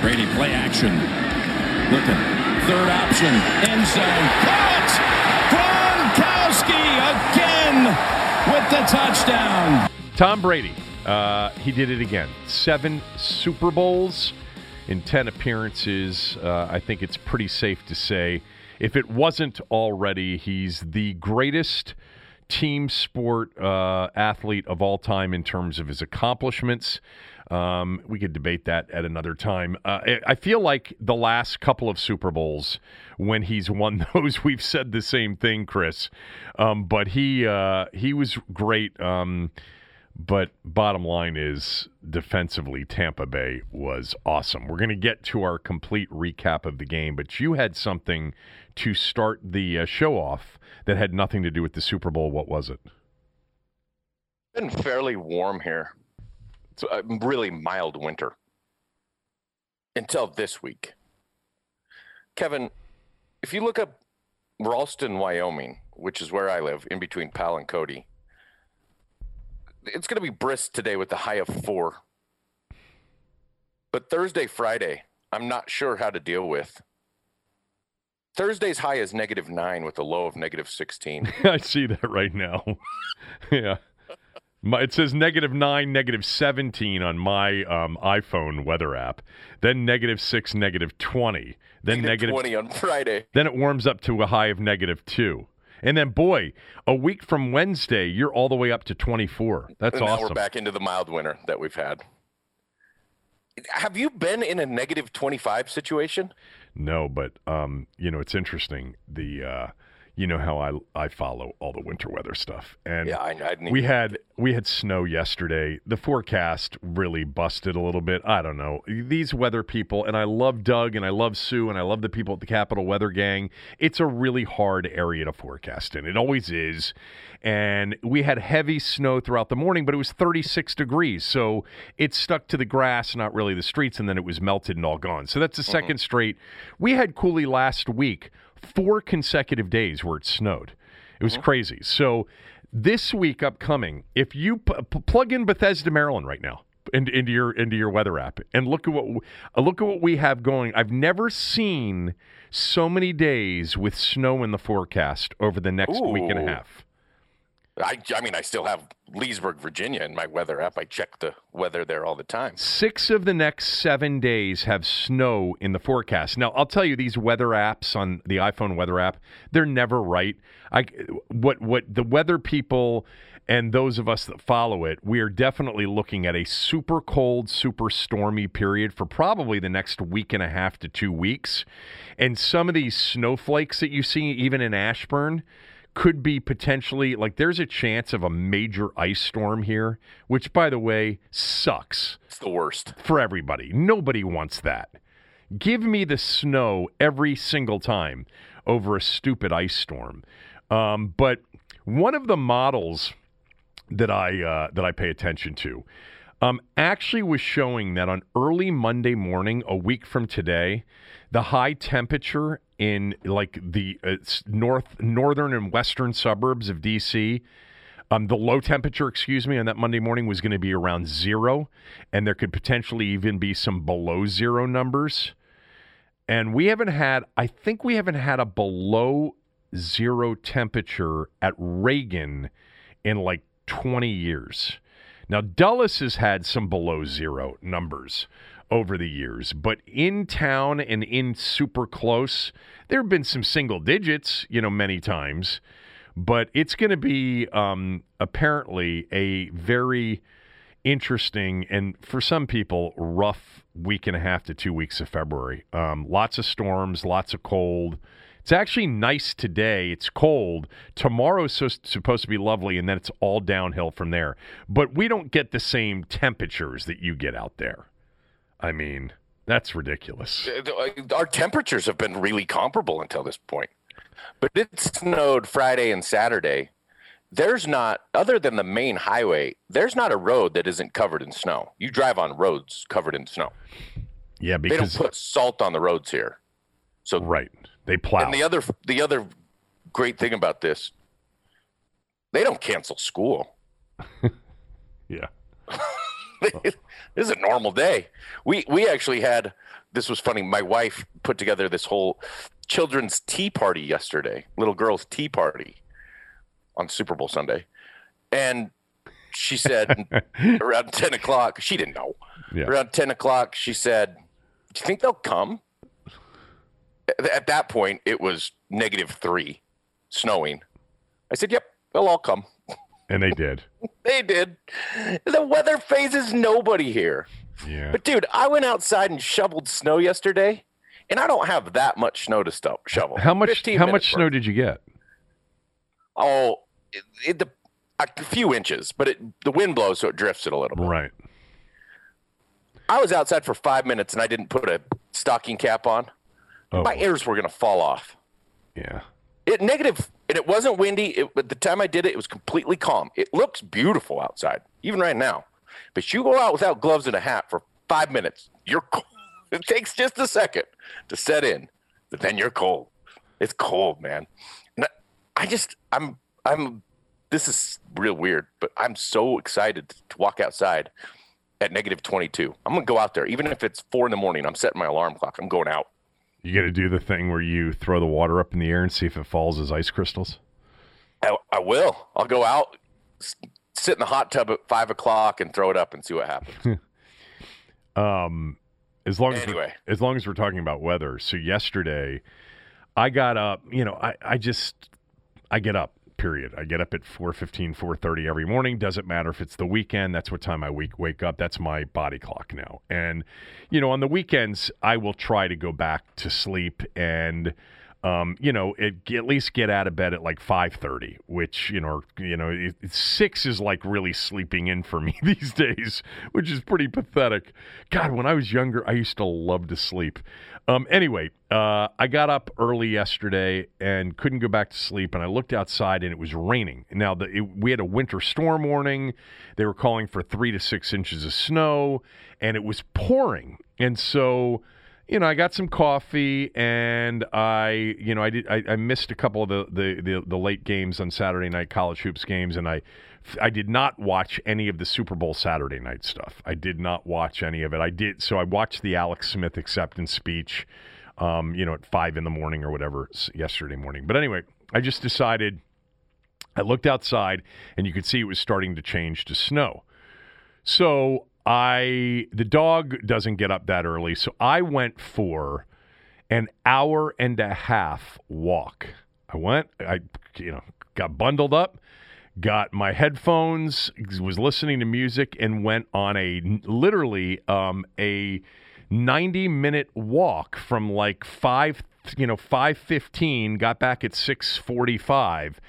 Brady play action. Looking. Third option. End zone. Caught! Gronkowski again with the touchdown. Tom Brady. Uh, he did it again. Seven Super Bowls in 10 appearances. Uh, I think it's pretty safe to say, if it wasn't already, he's the greatest team sport uh, athlete of all time in terms of his accomplishments. Um, we could debate that at another time. Uh, I- feel like the last couple of Super Bowls, when he's won those, we've said the same thing, Chris. Um, but he uh, he was great. Um, but bottom line is, defensively, Tampa Bay was awesome. We're going to get to our complete recap of the game, but you had something to start the uh, show off that had nothing to do with the Super Bowl. What was it? been fairly warm here. It's a uh, really mild winter until this week. Kevin, if you look up Ralston, Wyoming, which is where I live, in between Powell and Cody, it's going to be brisk today with a high of four. But Thursday, Friday, I'm not sure how to deal with. Thursday's high is negative nine with a low of negative 16. I see that right now. yeah. My, it says negative nine, negative 17 on my um, iPhone weather app, then negative six, negative 20, then negative, 20 on Friday. then it warms up to a high of negative two. And then, boy, a week from Wednesday, you're all the way up to 24. That's and now awesome. we're back into the mild winter that we've had. Have you been in a negative 25 situation? No, but um, you know, it's interesting. The uh, you know how I I follow all the winter weather stuff, and Yeah, I, I we had we had snow yesterday. The forecast really busted a little bit. I don't know these weather people, and I love Doug and I love Sue and I love the people at the Capital Weather Gang. It's a really hard area to forecast in. It always is. And we had heavy snow throughout the morning, but it was 36 degrees, so it stuck to the grass, not really the streets, and then it was melted and all gone. So that's the mm-hmm. second straight. We had Cooley last week, four consecutive days where it snowed. It was crazy. So this week upcoming, if you p- p- plug in Bethesda, Maryland, right now. Into, into your into your weather app and look at what uh, look at what we have going. I've never seen so many days with snow in the forecast over the next week and a half. I, I mean, I still have Leesburg, Virginia in my weather app. I check the weather there all the time. Six of the next seven days have snow in the forecast. Now, I'll tell you, these weather apps on the iPhone weather app, they're never right. I, what, what the weather people and those of us that follow it, we are definitely looking at a super cold, super stormy period for probably the next week and a half to two weeks. And some of these snowflakes that you see, even in Ashburn, could be potentially like there's a chance of a major ice storm here, which, by the way, sucks It's the worst. for everybody. Nobody wants that. Give me the snow every single time over a stupid ice storm. Um, but one of the models that I uh, that I pay attention to um, actually was showing that on early Monday morning, a week from today, the high temperature in like the uh, north northern and western suburbs of DC Um, the low temperature, excuse me, on that Monday morning was going to be around zero, and there could potentially even be some below zero numbers. And we haven't had, I think we haven't had a below zero temperature at Reagan in like 20 years. Now, Dulles has had some below zero numbers over the years, but in town and in super close, there have been some single digits, you know, many times. But it's going to be um, apparently a very interesting and for some people rough week and a half to two weeks of February. Um, lots of storms, lots of cold. It's actually nice today. It's cold. Tomorrow's so, supposed to be lovely, and then it's all downhill from there. But we don't get the same temperatures that you get out there. I mean, that's ridiculous. Uh, our temperatures have been really comparable until this point. But it snowed Friday and Saturday. There's not, other than the main highway, there's not a road that isn't covered in snow. You drive on roads covered in snow. Yeah, because they don't put salt on the roads here. So right, they plow. And the other, the other great thing about this, they don't cancel school. yeah. this is a normal day. We we actually had this was funny. My wife put together this whole children's tea party yesterday, little girls' tea party on Super Bowl Sunday, and she said around ten o'clock. She didn't know. Yeah. Around ten o'clock, she said, "Do you think they'll come?" At that point, it was negative three, snowing. I said, "Yep, they'll all come." And they did. they did. The weather phases nobody here. Yeah. But dude, I went outside and shoveled snow yesterday, and I don't have that much snow to st- shovel. How much? How much snow did you get? Oh, it, it, the, a few inches, but it, the wind blows, so it drifts it a little bit. Right. I was outside for five minutes and I didn't put a stocking cap on. Oh. My ears were going to fall off. Yeah. It negative, and it wasn't windy. It, at the time I did it, it was completely calm. It looks beautiful outside, even right now. But you go out without gloves and a hat for five minutes, you're cold. It takes just a second to set in, but then you're cold. It's cold, man. And I, I just, I'm, I'm. This is real weird, but I'm so excited to walk outside at negative 22. I'm gonna go out there, even if it's four in the morning. I'm setting my alarm clock. I'm going out. You got to do the thing where you throw the water up in the air and see if it falls as ice crystals. I, I will. I'll go out, sit in the hot tub at five o'clock, and throw it up and see what happens. um, as long anyway. as as long as we're talking about weather. So yesterday, I got up. You know, I I just I get up period. I get up at 4:15, 4:30 every morning. Doesn't matter if it's the weekend. That's what time I wake wake up. That's my body clock now. And you know, on the weekends, I will try to go back to sleep and um, you know, it, at least get out of bed at like 5:30, which you know, you know, it, six is like really sleeping in for me these days, which is pretty pathetic. God, when I was younger, I used to love to sleep. Um, anyway, uh, I got up early yesterday and couldn't go back to sleep, and I looked outside and it was raining. Now the, it, we had a winter storm warning; they were calling for three to six inches of snow, and it was pouring, and so you know, I got some coffee and I, you know, I did. I, I missed a couple of the, the, the the late games on Saturday night college hoops games, and I, I did not watch any of the Super Bowl Saturday night stuff. I did not watch any of it. I did. So I watched the Alex Smith acceptance speech, um, you know, at five in the morning or whatever yesterday morning. But anyway, I just decided. I looked outside and you could see it was starting to change to snow. So I the dog doesn't get up that early, so I went for an hour and a half walk. I went, I you know, got bundled up, got my headphones, was listening to music, and went on a literally um, a ninety minute walk from like five, you know, five fifteen. Got back at six forty five,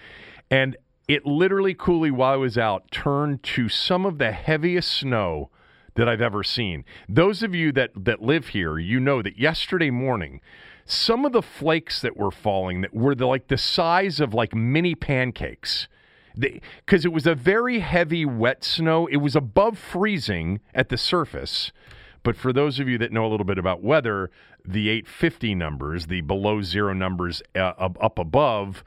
and it literally, Cooley, while I was out, turned to some of the heaviest snow that I've ever seen. Those of you that that live here, you know that yesterday morning, some of the flakes that were falling that were the, like the size of like mini pancakes. Because it was a very heavy, wet snow. It was above freezing at the surface. But for those of you that know a little bit about weather, the 850 numbers, the below zero numbers uh, up above,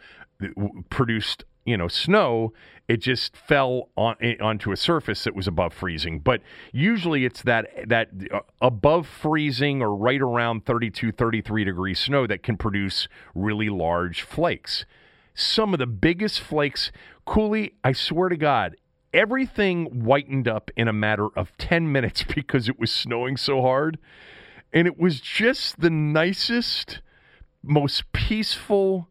produced you know snow. It just fell on eh, onto a surface that was above freezing. But usually it's that that uh, above freezing or right around 32, 33 degrees snow that can produce really large flakes. Some of the biggest flakes, Cooley, I swear to God, everything whitened up in a matter of 10 minutes because it was snowing so hard. And it was just the nicest, most peaceful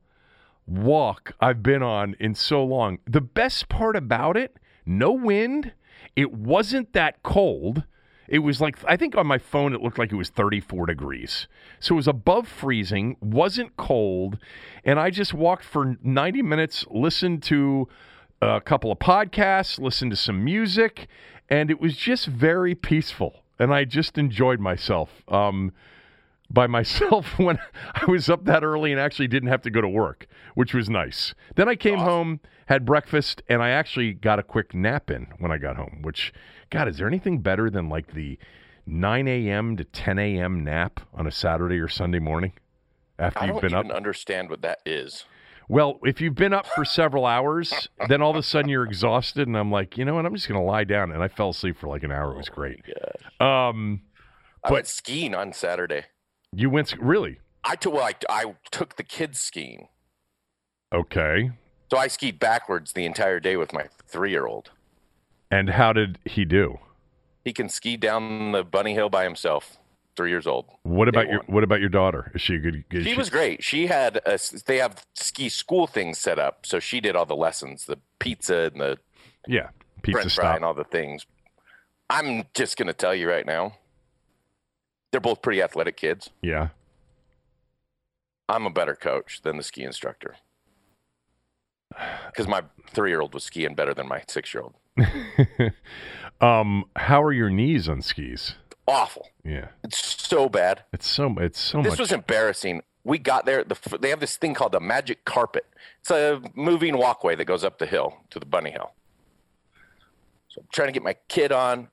walk I've been on in so long. The best part about it, no wind. It wasn't that cold. It was like I think on my phone it looked like it was 34 degrees. So it was above freezing, wasn't cold, and I just walked for 90 minutes, listened to a couple of podcasts, listened to some music, and it was just very peaceful. And I just enjoyed myself. Um, by myself when I was up that early and actually didn't have to go to work, which was nice. Then I came awesome. home, had breakfast, and I actually got a quick nap in when I got home. Which, God, is there anything better than like the 9 a.m. to 10 a.m. nap on a Saturday or Sunday morning after you've been up? I don't understand what that is. Well, if you've been up for several hours, then all of a sudden you're exhausted, and I'm like, you know what? I'm just going to lie down, and I fell asleep for like an hour. It was great. Oh um, I went skiing on Saturday. You went really? I took well, I, I took the kids skiing. Okay. So I skied backwards the entire day with my three year old. And how did he do? He can ski down the bunny hill by himself. Three years old. What about your What about your daughter? Is she a good? She, she was great. She had a, they have ski school things set up, so she did all the lessons, the pizza and the yeah pizza French fry and all the things. I'm just gonna tell you right now, they're both pretty athletic kids. Yeah. I'm a better coach than the ski instructor. Because my three year old was skiing better than my six year old. um, how are your knees on skis? Awful. Yeah. It's so bad. It's so it's so this much. was embarrassing. We got there. The, they have this thing called the magic carpet. It's a moving walkway that goes up the hill to the bunny hill. So I'm trying to get my kid on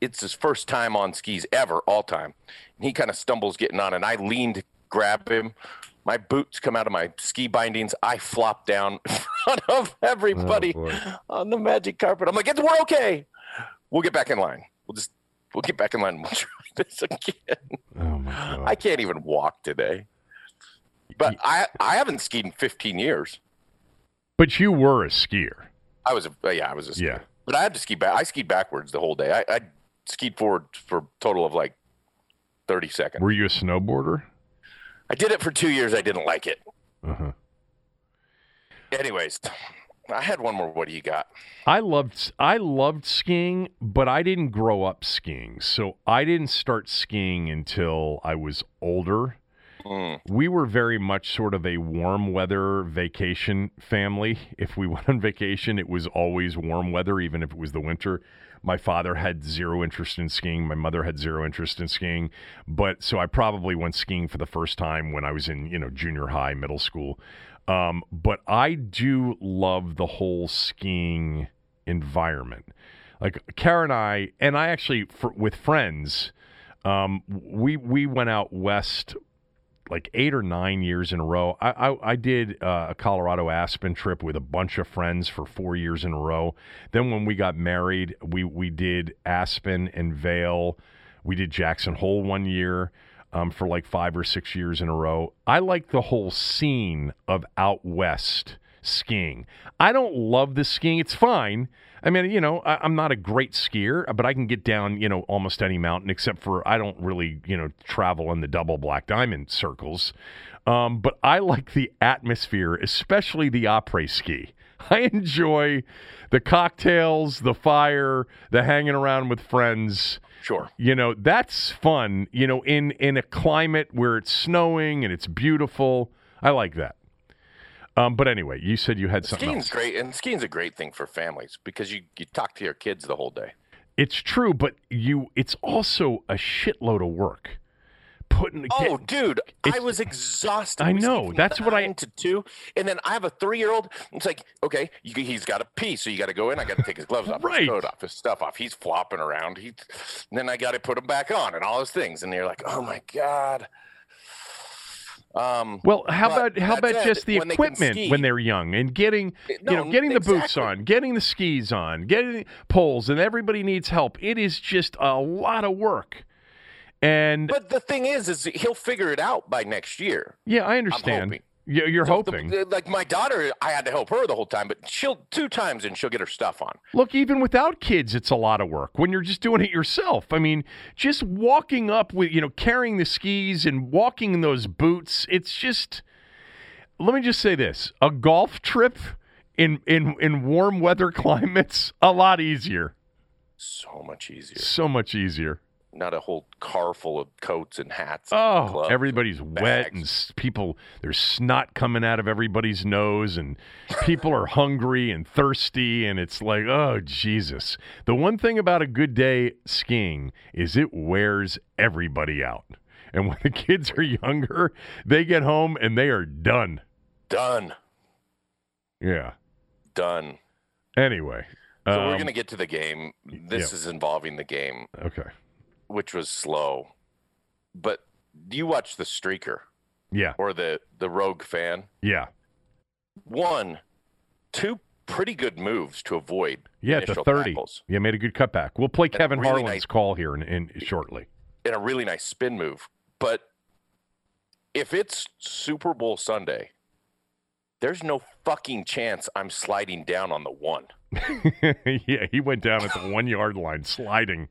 it's his first time on skis ever, all time. And he kind of stumbles getting on, and I lean to grab him. My boots come out of my ski bindings. I flop down in front of everybody oh, on the magic carpet. I'm like, it's, we're okay. We'll get back in line. We'll just we'll get back in line and we'll try this again. Oh my god! I can't even walk today. But I I haven't skied in 15 years. But you were a skier. I was a yeah I was a skier. Yeah. But I had to ski back. I skied backwards the whole day. I, I skied forward for a total of like 30 seconds. Were you a snowboarder? I did it for two years. I didn't like it. Uh-huh. Anyways, I had one more. What do you got? I loved I loved skiing, but I didn't grow up skiing. So I didn't start skiing until I was older. Mm. We were very much sort of a warm weather vacation family. If we went on vacation, it was always warm weather, even if it was the winter. My father had zero interest in skiing. My mother had zero interest in skiing. But so I probably went skiing for the first time when I was in, you know, junior high, middle school. Um, but I do love the whole skiing environment. Like Kara and I, and I actually, for, with friends, um, we we went out west like eight or nine years in a row. I I, I did uh, a Colorado Aspen trip with a bunch of friends for four years in a row. Then when we got married, we we did Aspen and Vail. We did Jackson Hole one year. Um, for like five or six years in a row. I like the whole scene of out west skiing. I don't love the skiing. It's fine. I mean, you know, I, am not a great skier, but I can get down, you know, almost any mountain except for I don't really, you know, travel in the double black diamond circles. Um, but I like the atmosphere, especially the après ski. I enjoy the cocktails, the fire, the hanging around with friends. Sure. You know, that's fun, you know, in in a climate where it's snowing and it's beautiful. I like that. Um, but anyway, you said you had something. Skiing's else. great, and skiing's a great thing for families because you you talk to your kids the whole day. It's true, but you it's also a shitload of work. Putting oh, get, dude, I was exhausted. I know. That's what I into two, and then I have a three year old. It's like, okay, you, he's got to pee, so you got to go in. I got to take his gloves off, right. his coat off, his stuff off. He's flopping around. He, then I got to put him back on, and all his things. And you're like, oh my god. Um, Well, how about how about said, just the when equipment ski- when they're young and getting No, you know getting the boots on, getting the skis on, getting poles, and everybody needs help. It is just a lot of work. And but the thing is, is he'll figure it out by next year. yeah, I understand. You're So hoping. the- like my daughter, I had to help her the whole time, but she'll two times and she'll get her stuff on. Look, even without kids, it's a lot of work when you're just doing it yourself. I mean, just walking up with, you know, carrying the skis and walking in those boots, it's just let me just say this. A golf trip in in in warm weather climates a lot easier. So much easier. So much easier. Not a whole car full of coats and hats. and Oh, everybody's and wet and people there's snot coming out of everybody's nose and people are hungry and thirsty and it's like, "Oh, Jesus." The one thing about a good day skiing is it wears everybody out. And when the kids are younger, they get home and they are done. done, Yeah. done. Anyway. So we're um, gonna get to the game. This yeah. is involving the game, Okay. Which was slow. But do you watch the streaker Yeah. or the the rogue fan? Yeah. One, two pretty good moves to avoid Yeah, the initial 30. tackles. Yeah, made a good cutback. We'll play Kevin really Harlan's nice- call here in, in shortly. and a really nice spin move. But if it's Super Bowl Sunday, there's no fucking chance I'm sliding down on the one. yeah, he went down at the one yard line sliding.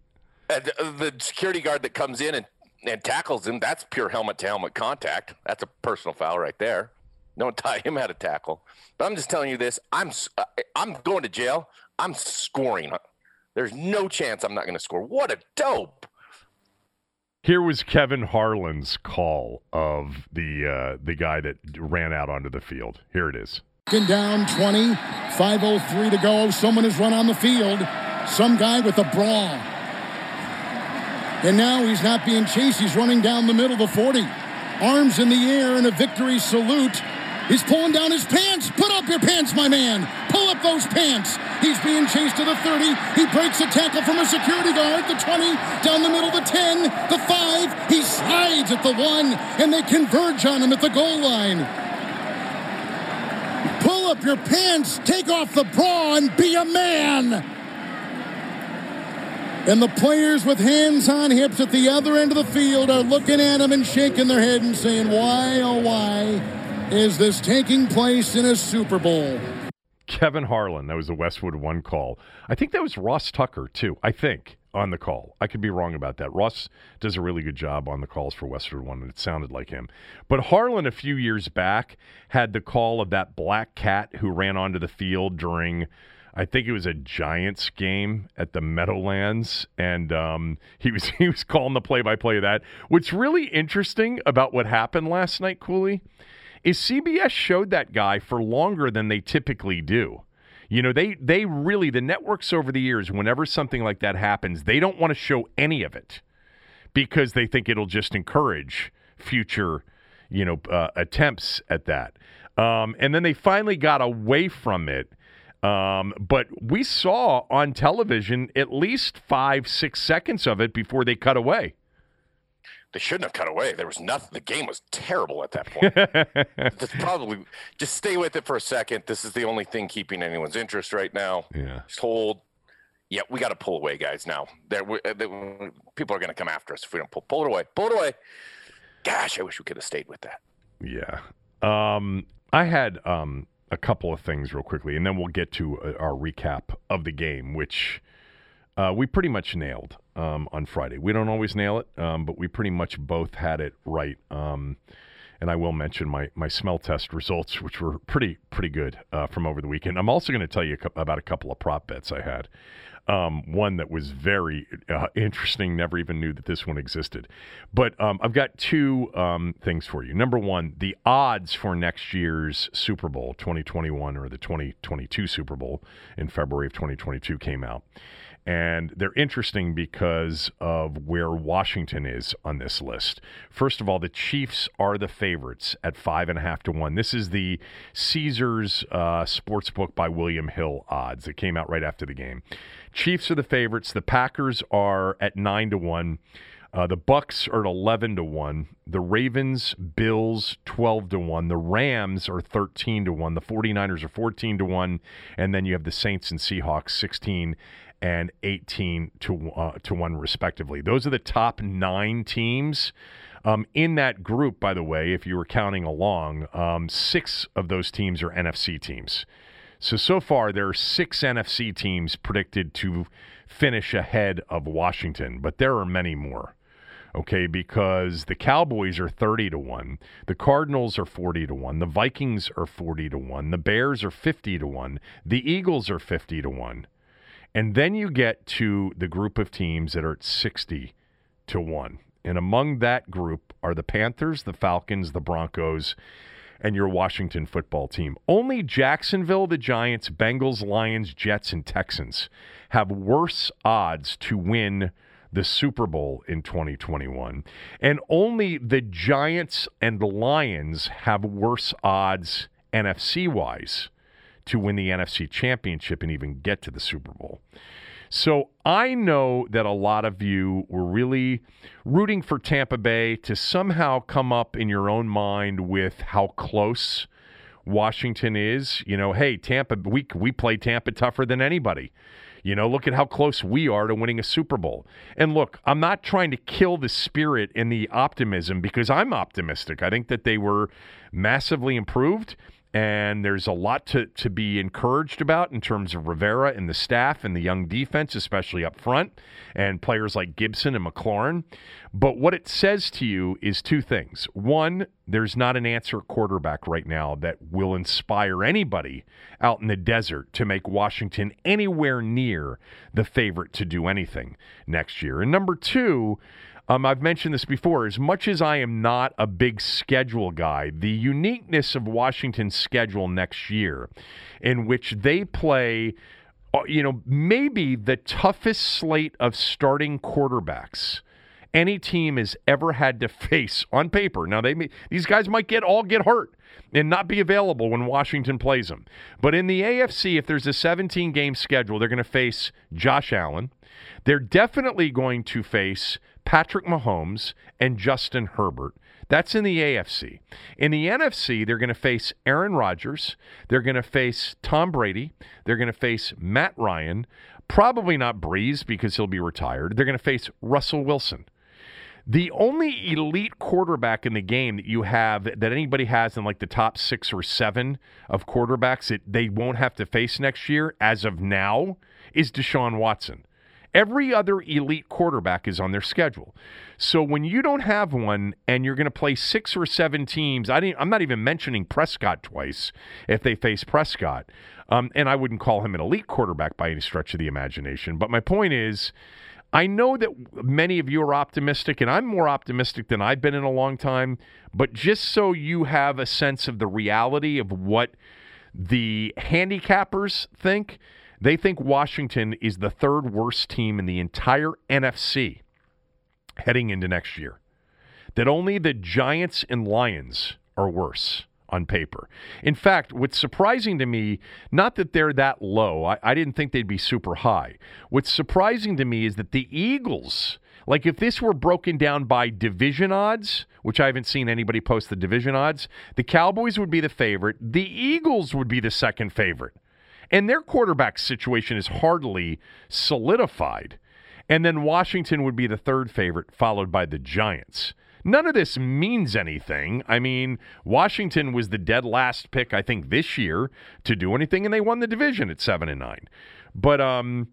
And the, the security guard that comes in and, and tackles him, that's pure helmet to helmet contact. That's a personal foul right there. Don't tie him out of tackle. But I'm just telling you this. I'm uh, I'm going to jail. I'm scoring. There's no chance I'm not going to score. What a dope. Here was Kevin Harlan's call of the uh, the guy that ran out onto the field. Here it is. Second down 20, 5.03 to go. Someone has run on the field. Some guy with a brawl. And now he's not being chased. He's running down the middle of the 40. Arms in the air in a victory salute. He's pulling down his pants. Put up your pants, my man. Pull up those pants. He's being chased to the 30. He breaks a tackle from a security guard. The 20, down the middle, the 10, the 5. He slides at the 1, and they converge on him at the goal line. Pull up your pants, take off the bra, and be a man. And the players with hands on hips at the other end of the field are looking at him and shaking their head and saying, Why, oh, why is this taking place in a Super Bowl? Kevin Harlan. That was the Westwood one call. I think that was Ross Tucker too. I think on the call. I could be wrong about that. Ross does a really good job on the calls for Westwood one, and it sounded like him. But Harlan a few years back had the call of that black cat who ran onto the field during. I think it was a Giants game at the Meadowlands, and um, he was he was calling the play-by-play of that. What's really interesting about what happened last night, Cooley, is CBS showed that guy for longer than they typically do. You know, they they really the networks over the years, whenever something like that happens, they don't want to show any of it because they think it'll just encourage future, you know, uh, attempts at that. Um, and then they finally got away from it. Um, but we saw on television at least five, six seconds of it before they cut away. They shouldn't have cut away. There was nothing. The game was terrible at that point. That's probably just stay with it for a second. This is the only thing keeping anyone's interest right now. Yeah. Just hold. Yeah, we got to pull away, guys. Now, there, uh, people are going to come after us if we don't pull. Pull it away. Pull it away. Gosh, I wish we could have stayed with that. Yeah. Um, I had um, a couple of things real quickly, and then we'll get to uh, our recap of the game, which uh, we pretty much nailed um, on Friday. We don't always nail it, um, but we pretty much both had it right. Um, and I will mention my, my smell test results, which were pretty pretty good uh, from over the weekend. I'm also going to tell you about a couple of prop bets I had. Um, one that was very uh, interesting. Never even knew that this one existed. But um, I've got two um, things for you. Number one, the odds for next year's Super Bowl 2021 or the 2022 Super Bowl in February of 2022 came out. And they're interesting because of where Washington is on this list. First of all, the Chiefs are the favorites at five and a half to one. This is the Caesars uh, sports book by William Hill odds. that came out right after the game. Chiefs are the favorites. The Packers are at nine to one. Uh, the Bucs are at eleven to one. The Ravens, Bills, twelve to one. The Rams are thirteen to one. The 49ers are fourteen to one, and then you have the Saints and Seahawks sixteen and eighteen to uh, to one respectively. Those are the top nine teams. Um, in that group, by the way, if you were counting along, um, six of those teams are NFC teams. So, so far, there are six NFC teams predicted to finish ahead of Washington, but there are many more. Okay, because the Cowboys are 30 to 1, the Cardinals are 40 to 1, the Vikings are 40 to 1, the Bears are 50 to 1, the Eagles are 50 to 1. And then you get to the group of teams that are at 60 to 1. And among that group are the Panthers, the Falcons, the Broncos, and your Washington football team. Only Jacksonville, the Giants, Bengals, Lions, Jets, and Texans have worse odds to win the Super Bowl in 2021. And only the Giants and Lions have worse odds NFC wise to win the NFC championship and even get to the Super Bowl. So I know that a lot of you were really rooting for Tampa Bay to somehow come up in your own mind with how close Washington is. You know, hey, Tampa, we we play Tampa tougher than anybody. You know, look at how close we are to winning a Super Bowl. And look, I'm not trying to kill the spirit and the optimism because I'm optimistic. I think that they were massively improved and there's a lot to, to be encouraged about in terms of Rivera and the staff and the young defense, especially up front, and players like Gibson and McLaurin. But what it says to you is two things. One, there's not an answer quarterback right now that will inspire anybody out in the desert to make Washington anywhere near the favorite to do anything next year. And number two, um, I've mentioned this before. As much as I am not a big schedule guy, the uniqueness of Washington's schedule next year, in which they play, uh, you know, maybe the toughest slate of starting quarterbacks any team has ever had to face on paper. Now they may, these guys might get all get hurt and not be available when Washington plays them. But in the AFC, if there's a 17 game schedule, they're going to face Josh Allen. They're definitely going to face Patrick Mahomes, and Justin Herbert. That's in the AFC. In the NFC, they're going to face Aaron Rodgers. They're going to face Tom Brady. They're going to face Matt Ryan. Probably not Brees because he'll be retired. They're going to face Russell Wilson. The only elite quarterback in the game that you have that anybody has in like the top six or seven of quarterbacks that they won't have to face next year, as of now, is Deshaun Watson. Every other elite quarterback is on their schedule. So when you don't have one and you're going to play six or seven teams, I am not even mentioning Prescott twice if they face Prescott. Um, and I wouldn't call him an elite quarterback by any stretch of the imagination. But my point is, I know that many of you are optimistic, and I'm more optimistic than I've been in a long time. But just so you have a sense of the reality of what the handicappers think, they think Washington is the third worst team in the entire NFC heading into next year. That only the Giants and Lions are worse on paper. In fact, what's surprising to me, not that they're that low, I, I, didn't think they'd be super high. What's surprising to me is that the Eagles, like if this were broken down by division odds, which I haven't seen anybody post the division odds, the Cowboys would be the favorite, the Eagles would be the second favorite. And their quarterback situation is hardly solidified. And then Washington would be the third favorite, followed by the Giants. None of this means anything. I mean, Washington was the dead last pick, I think, this year to do anything, and they won the division at seven and nine. But um,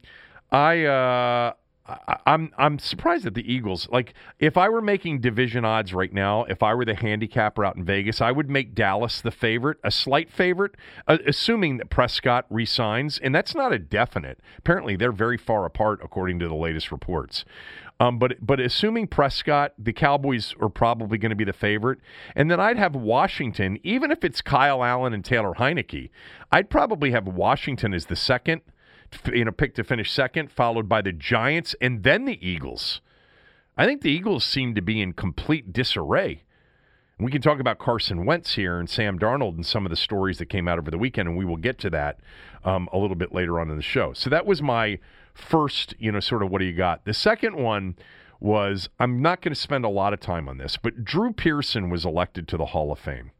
I uh, I, I'm I'm surprised that the Eagles. Like, if I were making division odds right now, if I were the handicapper out in Vegas, I would make Dallas the favorite, a slight favorite, uh, assuming that Prescott resigns, and that's not a definite. Apparently, they're very far apart according to the latest reports. Um, but but assuming Prescott, the Cowboys are probably going to be the favorite, and then I'd have Washington, even if it's Kyle Allen and Taylor Heinicke, I'd probably have Washington as the second you know, picked to finish second, followed by the Giants and then the Eagles. I think the Eagles seem to be in complete disarray. We can talk about Carson Wentz here and Sam Darnold and some of the stories that came out over the weekend, and we will get to that um, a little bit later on in the show. So that was my first, you know, sort of what do you got? The second one was I'm not going to spend a lot of time on this, but Drew Pearson was elected to the Hall of Fame.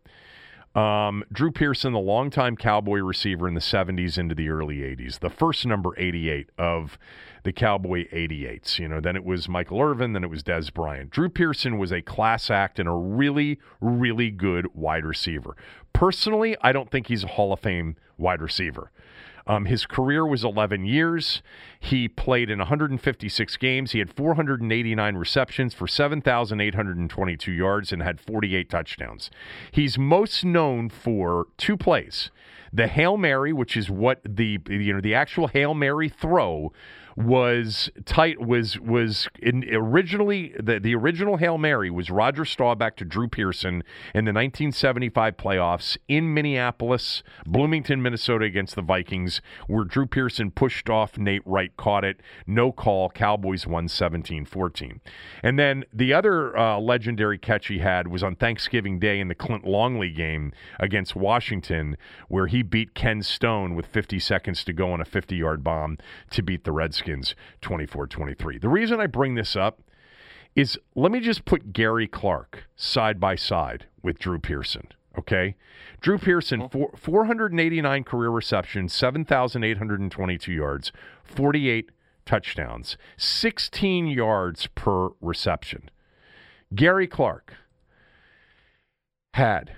Um, Drew Pearson, the longtime Cowboy receiver in the 70s into the early 80s, the first number 88 of the Cowboy 88s. You know, then it was Michael Irvin, then it was Dez Bryant. Drew Pearson was a class act and a really, really good wide receiver. Personally, I don't think he's a Hall of Fame wide receiver. Um, his career was 11 years. He played in 156 games. He had 489 receptions for 7,822 yards and had 48 touchdowns. He's most known for two plays. The Hail Mary, which is what the you know the actual Hail Mary throw was tight was was in, originally the the original Hail Mary was Roger Staubach to Drew Pearson in the 1975 playoffs in Minneapolis, Bloomington, Minnesota against the Vikings, where Drew Pearson pushed off Nate Wright, caught it, no call. Cowboys won 17-14. And then the other uh, legendary catch he had was on Thanksgiving Day in the Clint Longley game against Washington, where he beat Ken Stone with 50 seconds to go on a 50-yard bomb to beat the Redskins. Redskins 24 23. The reason I bring this up is let me just put Gary Clark side by side with Drew Pearson. Okay. Drew Pearson, four, 489 career receptions, 7,822 yards, 48 touchdowns, 16 yards per reception. Gary Clark had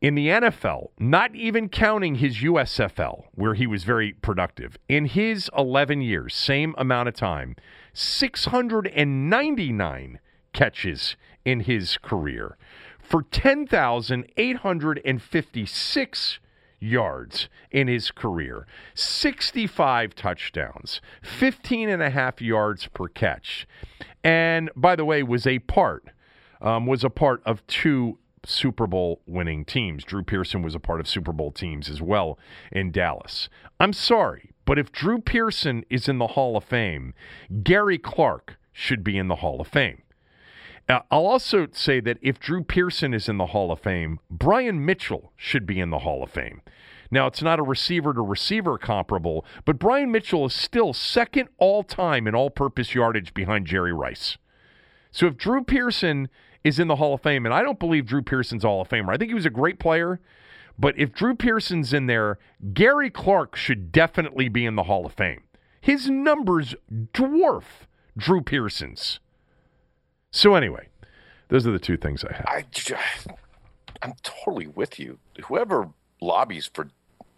in the NFL, not even counting his USFL, where he was very productive, in his 11 years, same amount of time, 699 catches in his career for 10,856 yards in his career, 65 touchdowns, 15 and a half yards per catch. And by the way, was a part um, was a part of two Super Bowl winning teams. Drew Pearson was a part of Super Bowl teams as well in Dallas. I'm sorry, but if Drew Pearson is in the Hall of Fame, Gary Clark should be in the Hall of Fame. Uh, I'll also say that if Drew Pearson is in the Hall of Fame, Brian Mitchell should be in the Hall of Fame. Now, it's not a receiver to receiver comparable, but Brian Mitchell is still second all time in all purpose yardage behind Jerry Rice. So if Drew Pearson is in the Hall of Fame, and I don't believe Drew Pearson's Hall of Famer. I think he was a great player, but if Drew Pearson's in there, Gary Clark should definitely be in the Hall of Fame. His numbers dwarf Drew Pearson's. So anyway, those are the two things I have. I, I'm totally with you. Whoever lobbies for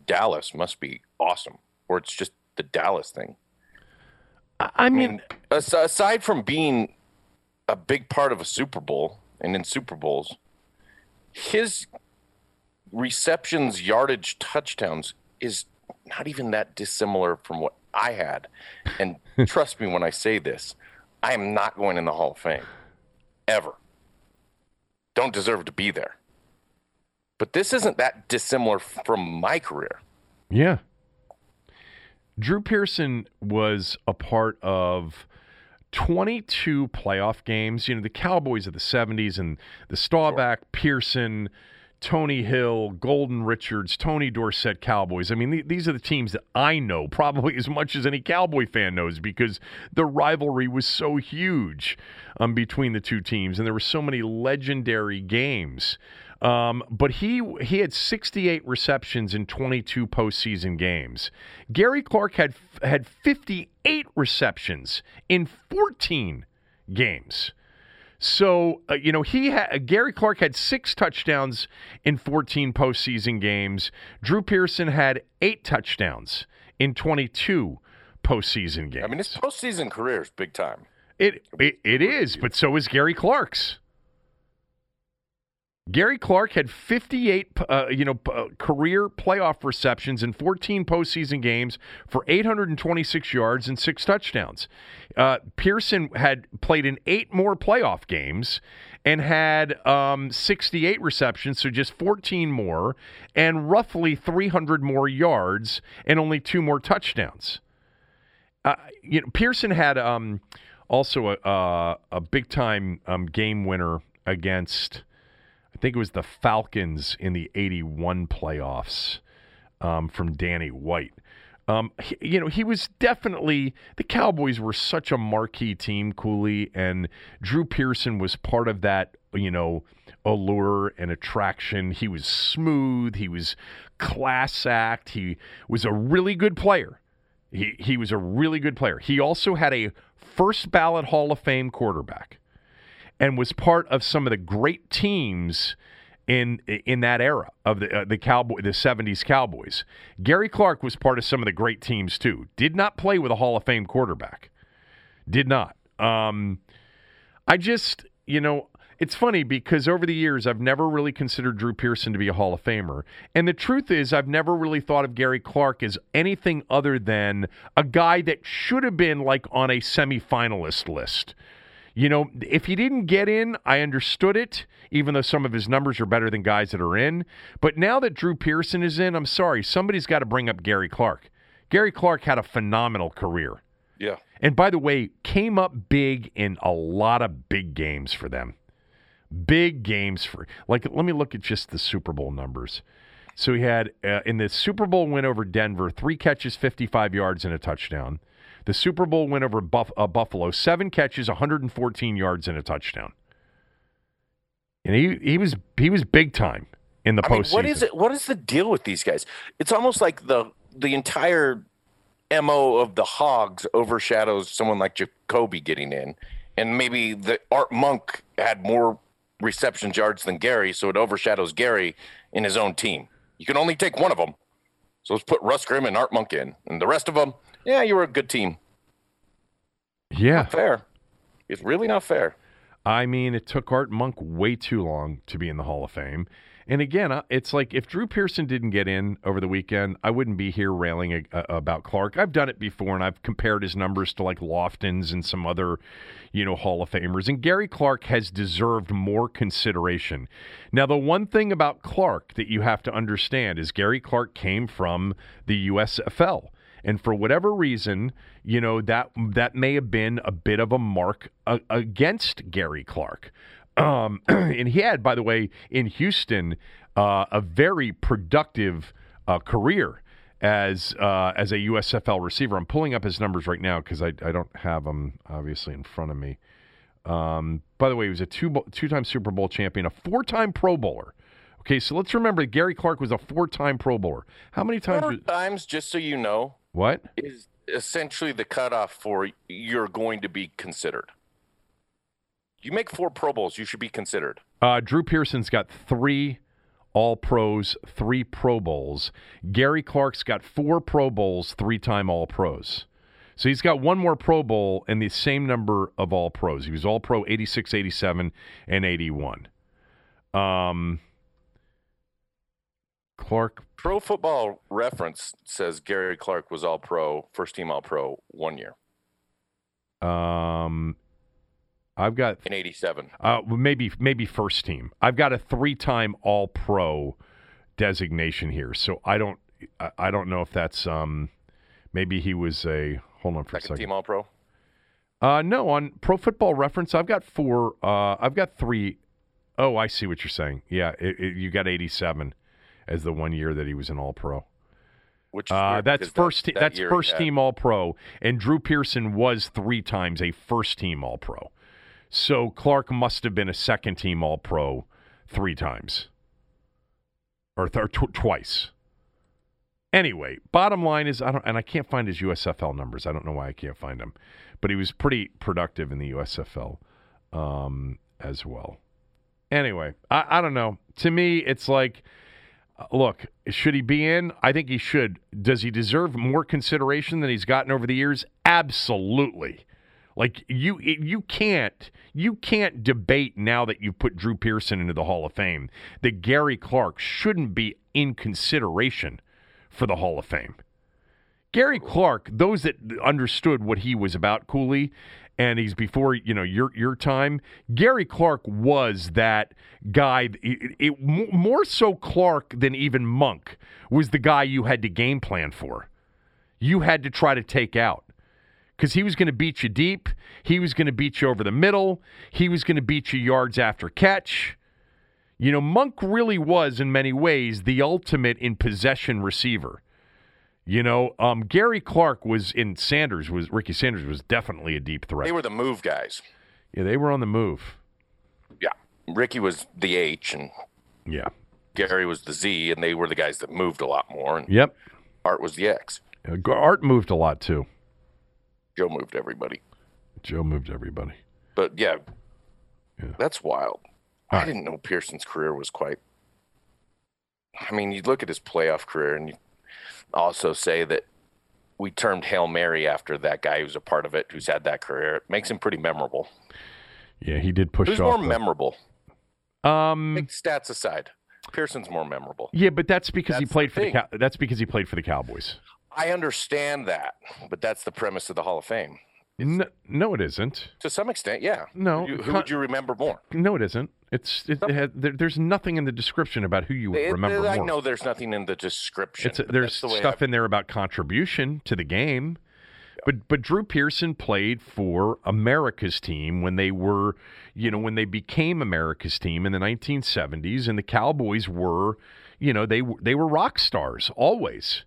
Dallas must be awesome, or it's just the Dallas thing. I mean, I mean aside from being a big part of a Super Bowl and in Super Bowls, his receptions, yardage, touchdowns is not even that dissimilar from what I had. And trust me when I say this, I am not going in the Hall of Fame ever. Don't deserve to be there. But this isn't that dissimilar from my career. Yeah. Drew Pearson was a part of 22 playoff games. You know, the Cowboys of the 70s and the Staubach. Pearson, Tony Hill, Golden Richards, Tony Dorsett Cowboys. I mean, th- these are the teams that I know probably as much as any Cowboy fan knows because the rivalry was so huge um, between the two teams, and there were so many legendary games. Um, but he he had 68 receptions in 22 postseason games. Gary Clark had had 58 receptions in 14 games. So uh, you know he had Gary Clark had six touchdowns in 14 postseason games. Drew Pearson had eight touchdowns in 22 postseason games. I mean, his postseason career is big time. It it, it is, but so is Gary Clark's. Gary Clark had 58, uh, you know, uh, career playoff receptions in 14 postseason games for 826 yards and six touchdowns. Uh, Pearson had played in eight more playoff games and had um, 68 receptions, so just 14 more, and roughly 300 more yards and only two more touchdowns. Uh, you know, Pearson had um, also a, uh, a big time um, game winner against think it was the Falcons in the 81 playoffs um, from Danny White. Um, he, you know, he was definitely the Cowboys were such a marquee team, Cooley, and Drew Pearson was part of that. You know, allure and attraction. He was smooth. He was class act. He was a really good player. He he was a really good player. He also had a first ballot Hall of Fame quarterback, and was part of some of the great teams in in that era of the uh, the cowboy the 70s Cowboys. Gary Clark was part of some of the great teams too. Did not play with a Hall of Fame quarterback. Did not. Um, I just, you know, it's funny because over the years I've never really considered Drew Pearson to be a Hall of Famer. And the truth is I've never really thought of Gary Clark as anything other than a guy that should have been like on a semifinalist list. You know, if he didn't get in, I understood it, even though some of his numbers are better than guys that are in. But now that Drew Pearson is in, I'm sorry, somebody's got to bring up Gary Clark. Gary Clark had a phenomenal career. Yeah. And by the way, came up big in a lot of big games for them. Big games for, like, let me look at just the Super Bowl numbers. So he had, uh, in the Super Bowl win over Denver, three catches, 55 yards, and a touchdown. The Super Bowl win over Buff- uh, Buffalo, seven catches, 114 yards, and a touchdown. And he, he was he was big time in the I mean, postseason. what is it? What is the deal with these guys? It's almost like the the entire mo of the Hogs overshadows someone like Jacoby getting in, and maybe the Art Monk had more reception yards than Gary, so it overshadows Gary in his own team. You can only take one of them, so let's put Russ Grimm and Art Monk in, and the rest of them, yeah, you were a good team. Yeah, Not fair. It's really not fair. I mean, it took Art Monk way too long to be in the Hall of Fame. And again, uh, it's like if Drew Pearson didn't get in over the weekend, I wouldn't be here railing uh, about Clark. I've done it before, and I've compared his numbers to like Lofton's and some other, you know, Hall of Famers. And Gary Clark has deserved more consideration. Now, the one thing about Clark that you have to understand is Gary Clark came from the USFL. And for whatever reason, you know that that may have been a bit of a mark uh, against Gary Clark. Um, and he had, by the way, in Houston, uh, a very productive uh, career as uh, as a USFL receiver. I'm pulling up his numbers right now because I, I don't have them obviously in front of me. Um, by the way, he was a two two time Super Bowl champion, a four time Pro Bowler. Okay, so let's remember Gary Clark was a four time Pro Bowler. How many times? Four was- times, just so you know, what? is essentially the cutoff for you're going to be considered. You make four Pro Bowls, you should be considered. Uh, Drew Pearson's got three All Pros, three Pro Bowls. Gary Clark's got four Pro Bowls, three time All Pros. So he's got one more Pro Bowl and the same number of All Pros. He was All Pro 86, 87, and 81. Um, Clark, Pro Football Reference says Gary Clark was All Pro, first team All Pro one year um, I've got in '87. Uh, maybe maybe first team. I've got a three-time All-Pro designation here, so I don't I, don't know if that's um maybe he was a hold on for a Second second. team All Pro. Uh, no, on Pro Football Reference, I've got four. Uh, I've got three oh I see what you're saying. Yeah, it, it, you got 87 as the one year that he was an All-Pro. Which Uh, that's first. that- te- that that's first team All Pro, and Drew Pearson was three times a first team All Pro. So Clark must have been a second team All Pro three times, or, th- or tw- twice. Anyway, bottom line is I don't, and I can't find his USFL numbers. I don't know why I can't find them, but he was pretty productive in the USFL um, as well. Anyway, I, I don't know. To me, it's like Uh, look, should he be in? I think he should. Does he deserve more consideration than he's gotten over the years? Absolutely. Like you you can't you can't debate now that you've put Drew Pearson into the Hall of Fame that Gary Clark shouldn't be in consideration for the Hall of Fame. Gary Clark, those that understood what he was about, Cooley, and he's before you know your your time. Gary Clark was that guy. It, it, more so Clark than even Monk was the guy you had to game plan for. You had to try to take out because he was going to beat you deep. He was going to beat you over the middle. He was going to beat you yards after catch. You know, Monk really was in many ways the ultimate in possession receiver. You know, um, Gary Clark was in Sanders was Ricky Sanders was definitely a deep threat. They were the move guys. yeah, they were on the move. Yeah. Ricky was the H and Yeah. Gary was the Z, and they were the guys that moved a lot more, and Yep. Art was the X. Uh, Art moved a lot too. Joe moved everybody. Joe moved everybody. But yeah, Yeah. that's wild. All I right. didn't know Pearson's career was quite. I mean, you look at his playoff career, and you also say that we termed Hail Mary after that guy who's a part of it, who's had that career. It makes him pretty memorable. Yeah, he did push Who's more the- memorable? um, Take stats aside. Pearson's more memorable. yeah, but that's because he That's the played for the. Cow- that's because he played for the Cowboys. I understand that, but that's the premise of the Hall of Fame. No, no, it isn't. To some extent, yeah. No, Who, who con- would you remember more? No, it isn't. It's it, it had, there, there's nothing in the description about who you would It- remember I more. know there's nothing in the description. It's a, there's the stuff I- in there about contribution to the game. But but Drew Pearson played for America's team when they were, you know, when they became America's team in the 1970s, and the Cowboys were, you know, they they were rock stars always.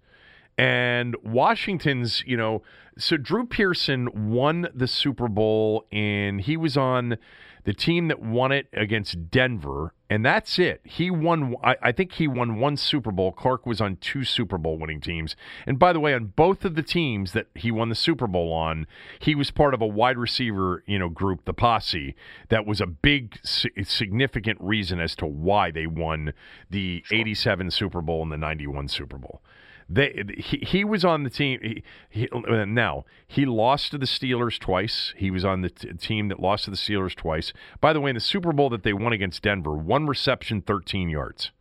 And Washington's, you know, so Drew Pearson won the Super Bowl, and he was on the team that won it against Denver, and that's it. He won. I, I think he won one Super Bowl. Clark was on two Super Bowl winning teams, and by the way, on both of the teams that he won the Super Bowl on, he was part of a wide receiver, you know, group, the posse. That was a big, significant reason as to why they won the '87 Super Bowl and the '91 Super Bowl. They he, he was on the team. He, he, now he lost to the Steelers twice. He was on the t- team that lost to the Steelers twice. By the way, in the Super Bowl that they won against Denver, one reception, thirteen yards.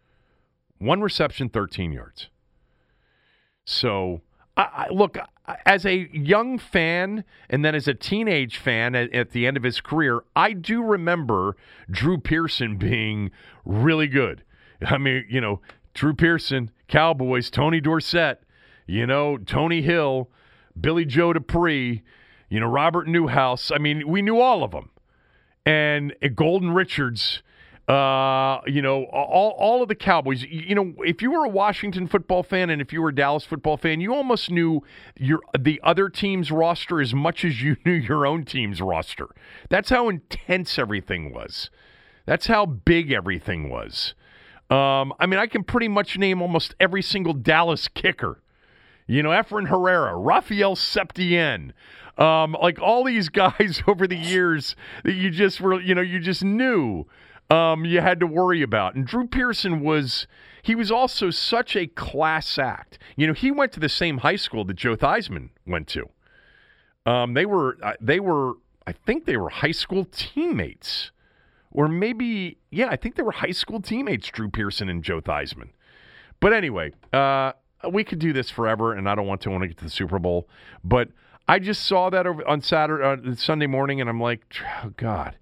One reception, thirteen yards. So, I, I, look as a young fan, and then as a teenage fan at, at the end of his career, I do remember Drew Pearson being really good. I mean, you know, Drew Pearson, Cowboys, Tony Dorsett, you know, Tony Hill, Billy Joe Dupree, you know, Robert Newhouse. I mean, we knew all of them. And uh, Golden Richards, uh, you know, all, all of the Cowboys. You know, if you were a Washington football fan and if you were a Dallas football fan, you almost knew your the other team's roster as much as you knew your own team's roster. That's how intense everything was. That's how big everything was. Um, I mean, I can pretty much name almost every single Dallas kicker. You know, Efren Herrera, Rafael Septien, um, like all these guys over the years that you just were, you know, you just knew um, you had to worry about. And Drew Pearson was, he was also such a class act. You know, he went to the same high school that Joe Theismann went to. Um, they were, uh, they were, I think they were high school teammates, or maybe, yeah, I think they were high school teammates, Drew Pearson and Joe Theismann. But anyway, uh, we could do this forever, and I don't want to want to get to the Super Bowl. But I just saw that over on Saturday, uh, Sunday morning, and I'm like, oh, God,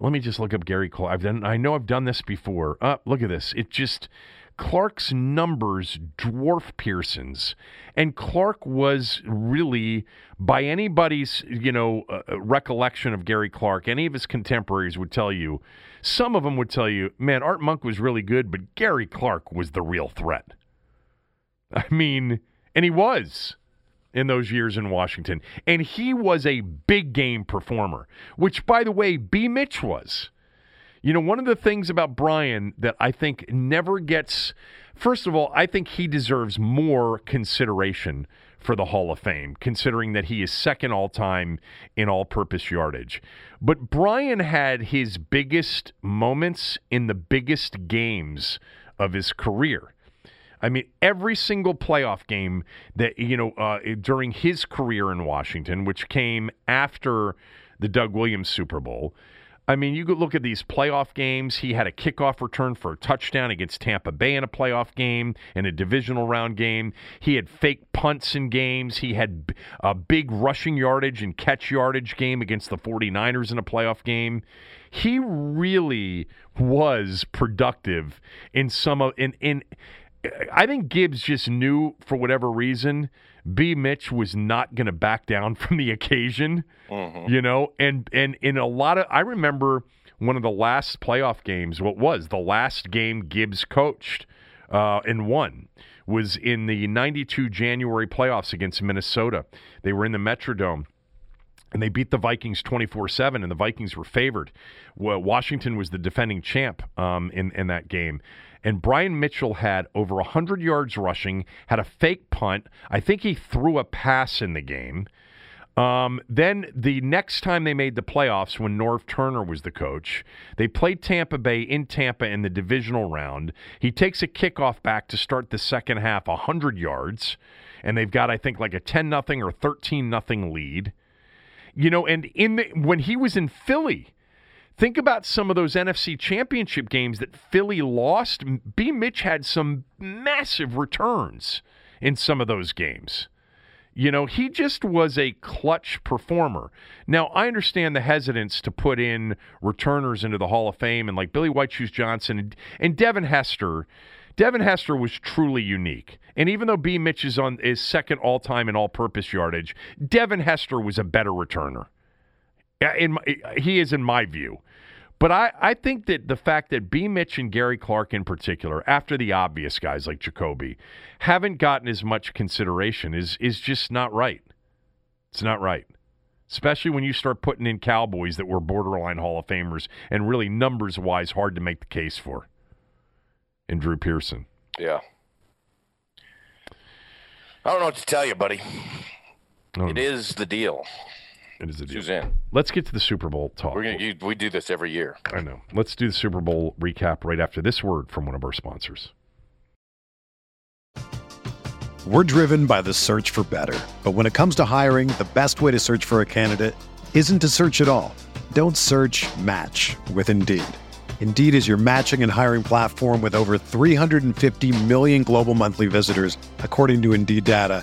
let me just look up Gary Clark. I've done, I know I've done this before. Uh, look at this. It just Clark's numbers dwarf Pearson's, and Clark was really, by anybody's you know uh, recollection of Gary Clark, any of his contemporaries would tell you. Some of them would tell you, man, Art Monk was really good, but Gary Clark was the real threat. I mean, and he was in those years in Washington. And he was a big game performer, which, by the way, B. Mitch was. You know, one of the things about Brian that I think never gets, first of all, I think he deserves more consideration for the Hall of Fame, considering that he is second all time in all purpose yardage. But Brian had his biggest moments in the biggest games of his career. I mean, every single playoff game that, you know, uh, during his career in Washington, which came after the Doug Williams Super Bowl. I mean, you could look at these playoff games. He had a kickoff return for a touchdown against Tampa Bay in a playoff game, in a divisional round game. He had fake punts in games. He had a big rushing yardage and catch yardage game against the 49ers in a playoff game. He really was productive in some of in in I think Gibbs just knew for whatever reason B Mitch was not going to back down from the occasion, you know, and and in a lot of I remember one of the last playoff games, what was the last game Gibbs coached uh, and won was in the 92 January playoffs against Minnesota. They were in the Metrodome and they beat the Vikings 24 7, and the Vikings were favored. Well, Washington was the defending champ um, in, in that game. And Brian Mitchell had over 100 yards rushing, had a fake punt. I think he threw a pass in the game. Um, then the next time they made the playoffs, when Norv Turner was the coach, they played Tampa Bay in Tampa in the divisional round. He takes a kickoff back to start the second half, 100 yards, and they've got, I think, like a 10 nothing or 13 nothing lead. You know, and in the, when he was in Philly, think about some of those NFC championship games that Philly lost. B. Mitch had some massive returns in some of those games. You know, he just was a clutch performer. Now, I understand the hesitance to put in returners into the Hall of Fame and like Billy White Shoes Johnson and, and Devin Hester. Devin Hester was truly unique. And even though B. Mitch is on is second all time in all purpose yardage, Devin Hester was a better returner. In my, he is in my view. But I, I think that the fact that B. Mitch and Gary Clark in particular, after the obvious guys like Jacoby, haven't gotten as much consideration is is just not right. It's not right. Especially when you start putting in Cowboys that were borderline Hall of Famers and really numbers wise hard to make the case for. And Drew Pearson. Yeah. I don't know what to tell you, buddy. Oh, it is the deal. It is the deal. Suzanne. Let's get to the Super Bowl talk. We're gonna you, we do this every year. I know. Let's do the Super Bowl recap right after this word from one of our sponsors. We're driven by the search for better. But when it comes to hiring, the best way to search for a candidate isn't to search at all. Don't search match with Indeed. Indeed is your matching and hiring platform with over 350 million global monthly visitors, according to Indeed data,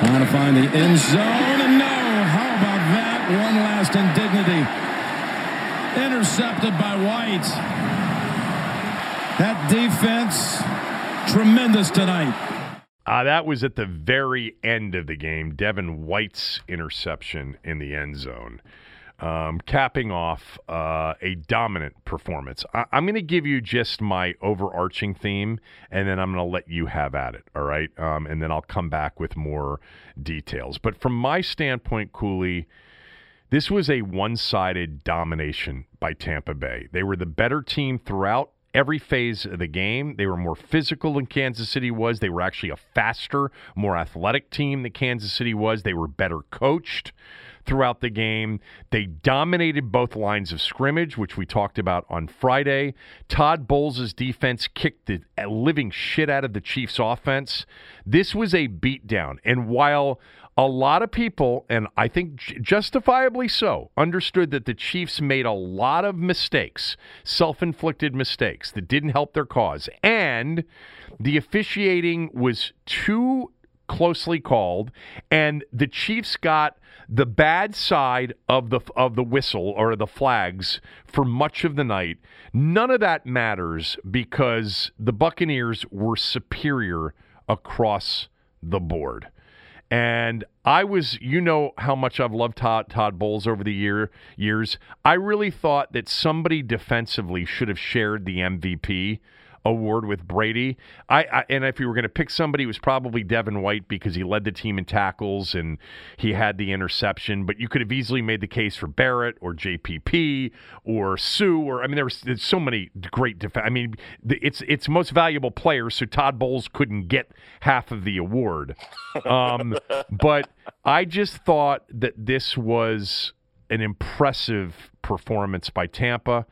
Trying to find the end zone. And no, how about that? One last indignity. Intercepted by White. That defense, tremendous tonight. Uh, that was at the very end of the game. Devin White's interception in the end zone, um, capping off uh, a dominant performance. I- I'm going to give you just my overarching theme, and then I'm going to let you have at it. All right, um, and then I'll come back with more details. But from my standpoint, Cooley. This was a one sided domination by Tampa Bay. They were the better team throughout every phase of the game. They were more physical than Kansas City was. They were actually a faster, more athletic team than Kansas City was. They were better coached throughout the game. They dominated both lines of scrimmage, which we talked about on Friday. Todd Bowles' defense kicked the living shit out of the Chiefs' offense. This was a beatdown. And while a lot of people, and I think justifiably so, understood that the Chiefs made a lot of mistakes, self inflicted mistakes that didn't help their cause. And the officiating was too closely called, and the Chiefs got the bad side of the of the whistle or the flags for much of the night. None of that matters because the Buccaneers were superior across the board. And I was, you know, how much I've loved Todd, Todd Bowles over the year years. I really thought that somebody defensively should have shared the MVP award with Brady. I, I and if you were going to pick somebody, it was probably Devin White because he led the team in tackles and he had the interception. But you could have easily made the case for Barrett or JPP or Suh or I mean there was there's so many great defense. I mean it's it's most valuable players, so Todd Bowles couldn't get half of the award. Um, but I just thought that this was an impressive performance by Tampa.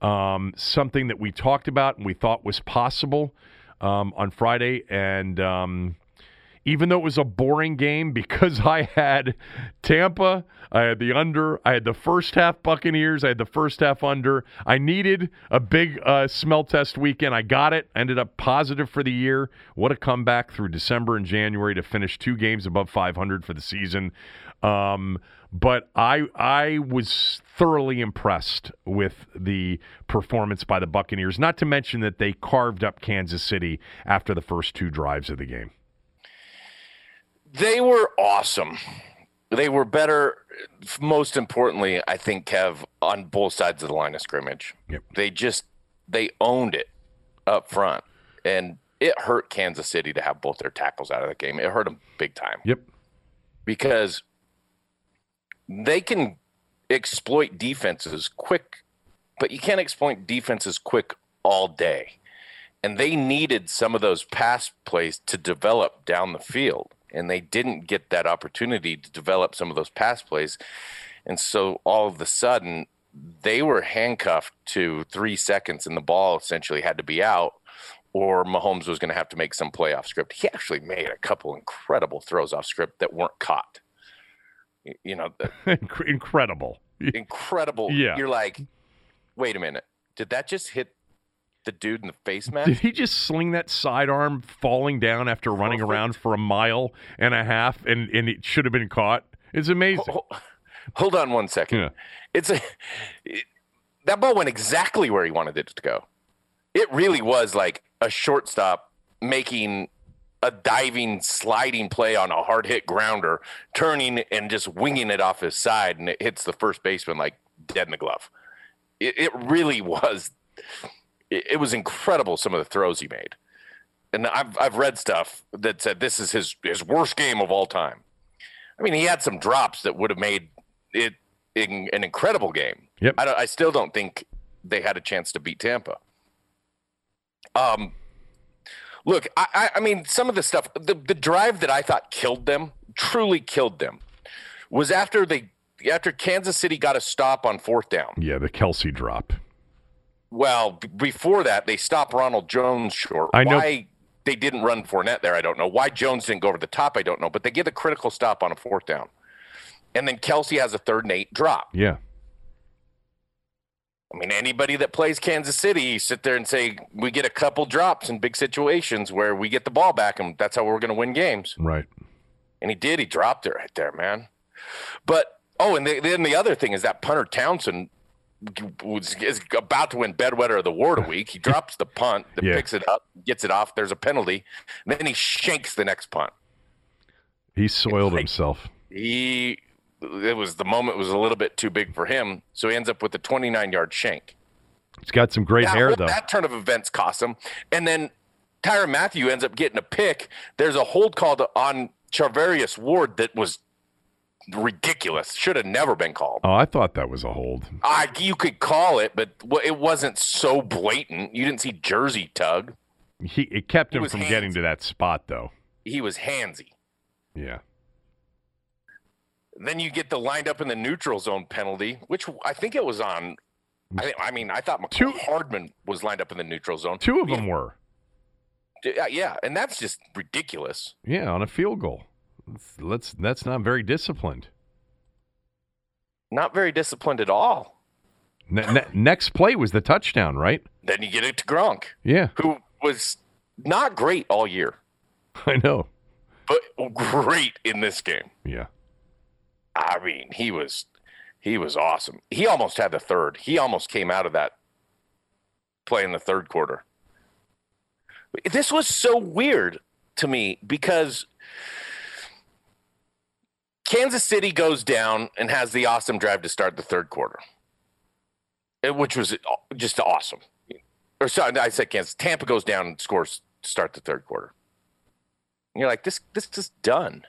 Um, something that we talked about and we thought was possible um, on Friday. And um, even though it was a boring game, because I had Tampa, I had the under, I had the first half Buccaneers, I had the first half under. I needed a big uh, smell test weekend. I got it. Ended up positive for the year. What a comeback through December and January to finish two games above 500 for the season. Um, but I I was thoroughly impressed with the performance by the Buccaneers. Not to mention that they carved up Kansas City after the first two drives of the game. They were awesome. They were better. Most importantly, I think Kev on both sides of the line of scrimmage. Yep. They just they owned it up front, and it hurt Kansas City to have both their tackles out of the game. It hurt them big time. Yep. Because they can exploit defenses quick, but you can't exploit defenses quick all day. And they needed some of those pass plays to develop down the field. And they didn't get that opportunity to develop some of those pass plays. And so all of a sudden, they were handcuffed to three seconds, and the ball essentially had to be out, or Mahomes was going to have to make some playoff script. He actually made a couple incredible throws off script that weren't caught you know, incredible, incredible. Yeah, you're like, wait a minute, did that just hit the dude in the face mask? Did he just sling that sidearm falling down after Perfect. running around for a mile and a half, and and it should have been caught? It's amazing. Hold, hold on one second. Yeah. It's a it, that ball went exactly where he wanted it to go. It really was like a shortstop making a diving, sliding play on a hard hit grounder, turning and just winging it off his side, and it hits the first baseman like dead in the glove. It, it really was. It, it, was incredible some of the throws he made, and I've I've read stuff that said this is his his worst game of all time. I mean, he had some drops that would have made it in, an incredible game. Yep. I, I still don't think they had a chance to beat Tampa. Um, Look, I, I mean, some of the stuff, the, the drive that I thought killed them, truly killed them, was after they after Kansas City got a stop on fourth down. Yeah, the Kelce drop. Well, b- before that, they stopped Ronald Jones short. I know. Why they didn't run Fournette there, I don't know. Why Jones didn't go over the top, I don't know. But they get a critical stop on a fourth down. And then Kelce has a third and eight drop. Yeah. I mean, anybody that plays Kansas City, you sit there and say, we get a couple drops in big situations where we get the ball back, and that's how we're going to win games. Right. And he did. He dropped it right there, man. But, oh, and the, then the other thing is that punter Townsend was, is about to win bedwetter of the war a week. He drops the punt, that yeah. picks it up, gets it off. There's a penalty. then he shanks the next punt. He soiled like, himself. He it was the moment was a little bit too big for him, so he ends up with a 29 yard shank. He's got some great hair though. That turn of events cost him, and then Tyrann Mathieu ends up getting a pick. There's a hold called on Charvarius Ward that was ridiculous. Should have never been called. Oh, I thought that was a hold. Uh, you could call it, but it wasn't so blatant. You didn't see Jersey tug. He it kept him from handsy. getting to that spot though. He was handsy. Yeah. Then you get the lined up in the neutral zone penalty, which I think it was on. I, I mean, I thought Two, Hardman was lined up in the neutral zone. Two of them were. Uh, yeah, and that's just ridiculous. Yeah, on a field goal. Let's that's not very disciplined. Not very disciplined at all. Ne- ne- next play was the touchdown, right? Then you get it to Gronk. Yeah, who was not great all year. I know, but great in this game. Yeah. I mean, he was he was awesome. He almost had the third. He almost came out of that play in the third quarter. This was so weird to me because Kansas City goes down and has the awesome drive to start the third quarter, eh, which was just awesome. or sorry, I said Kansas. Tampa goes down and scores to start the third quarter. And you're like, this this is done.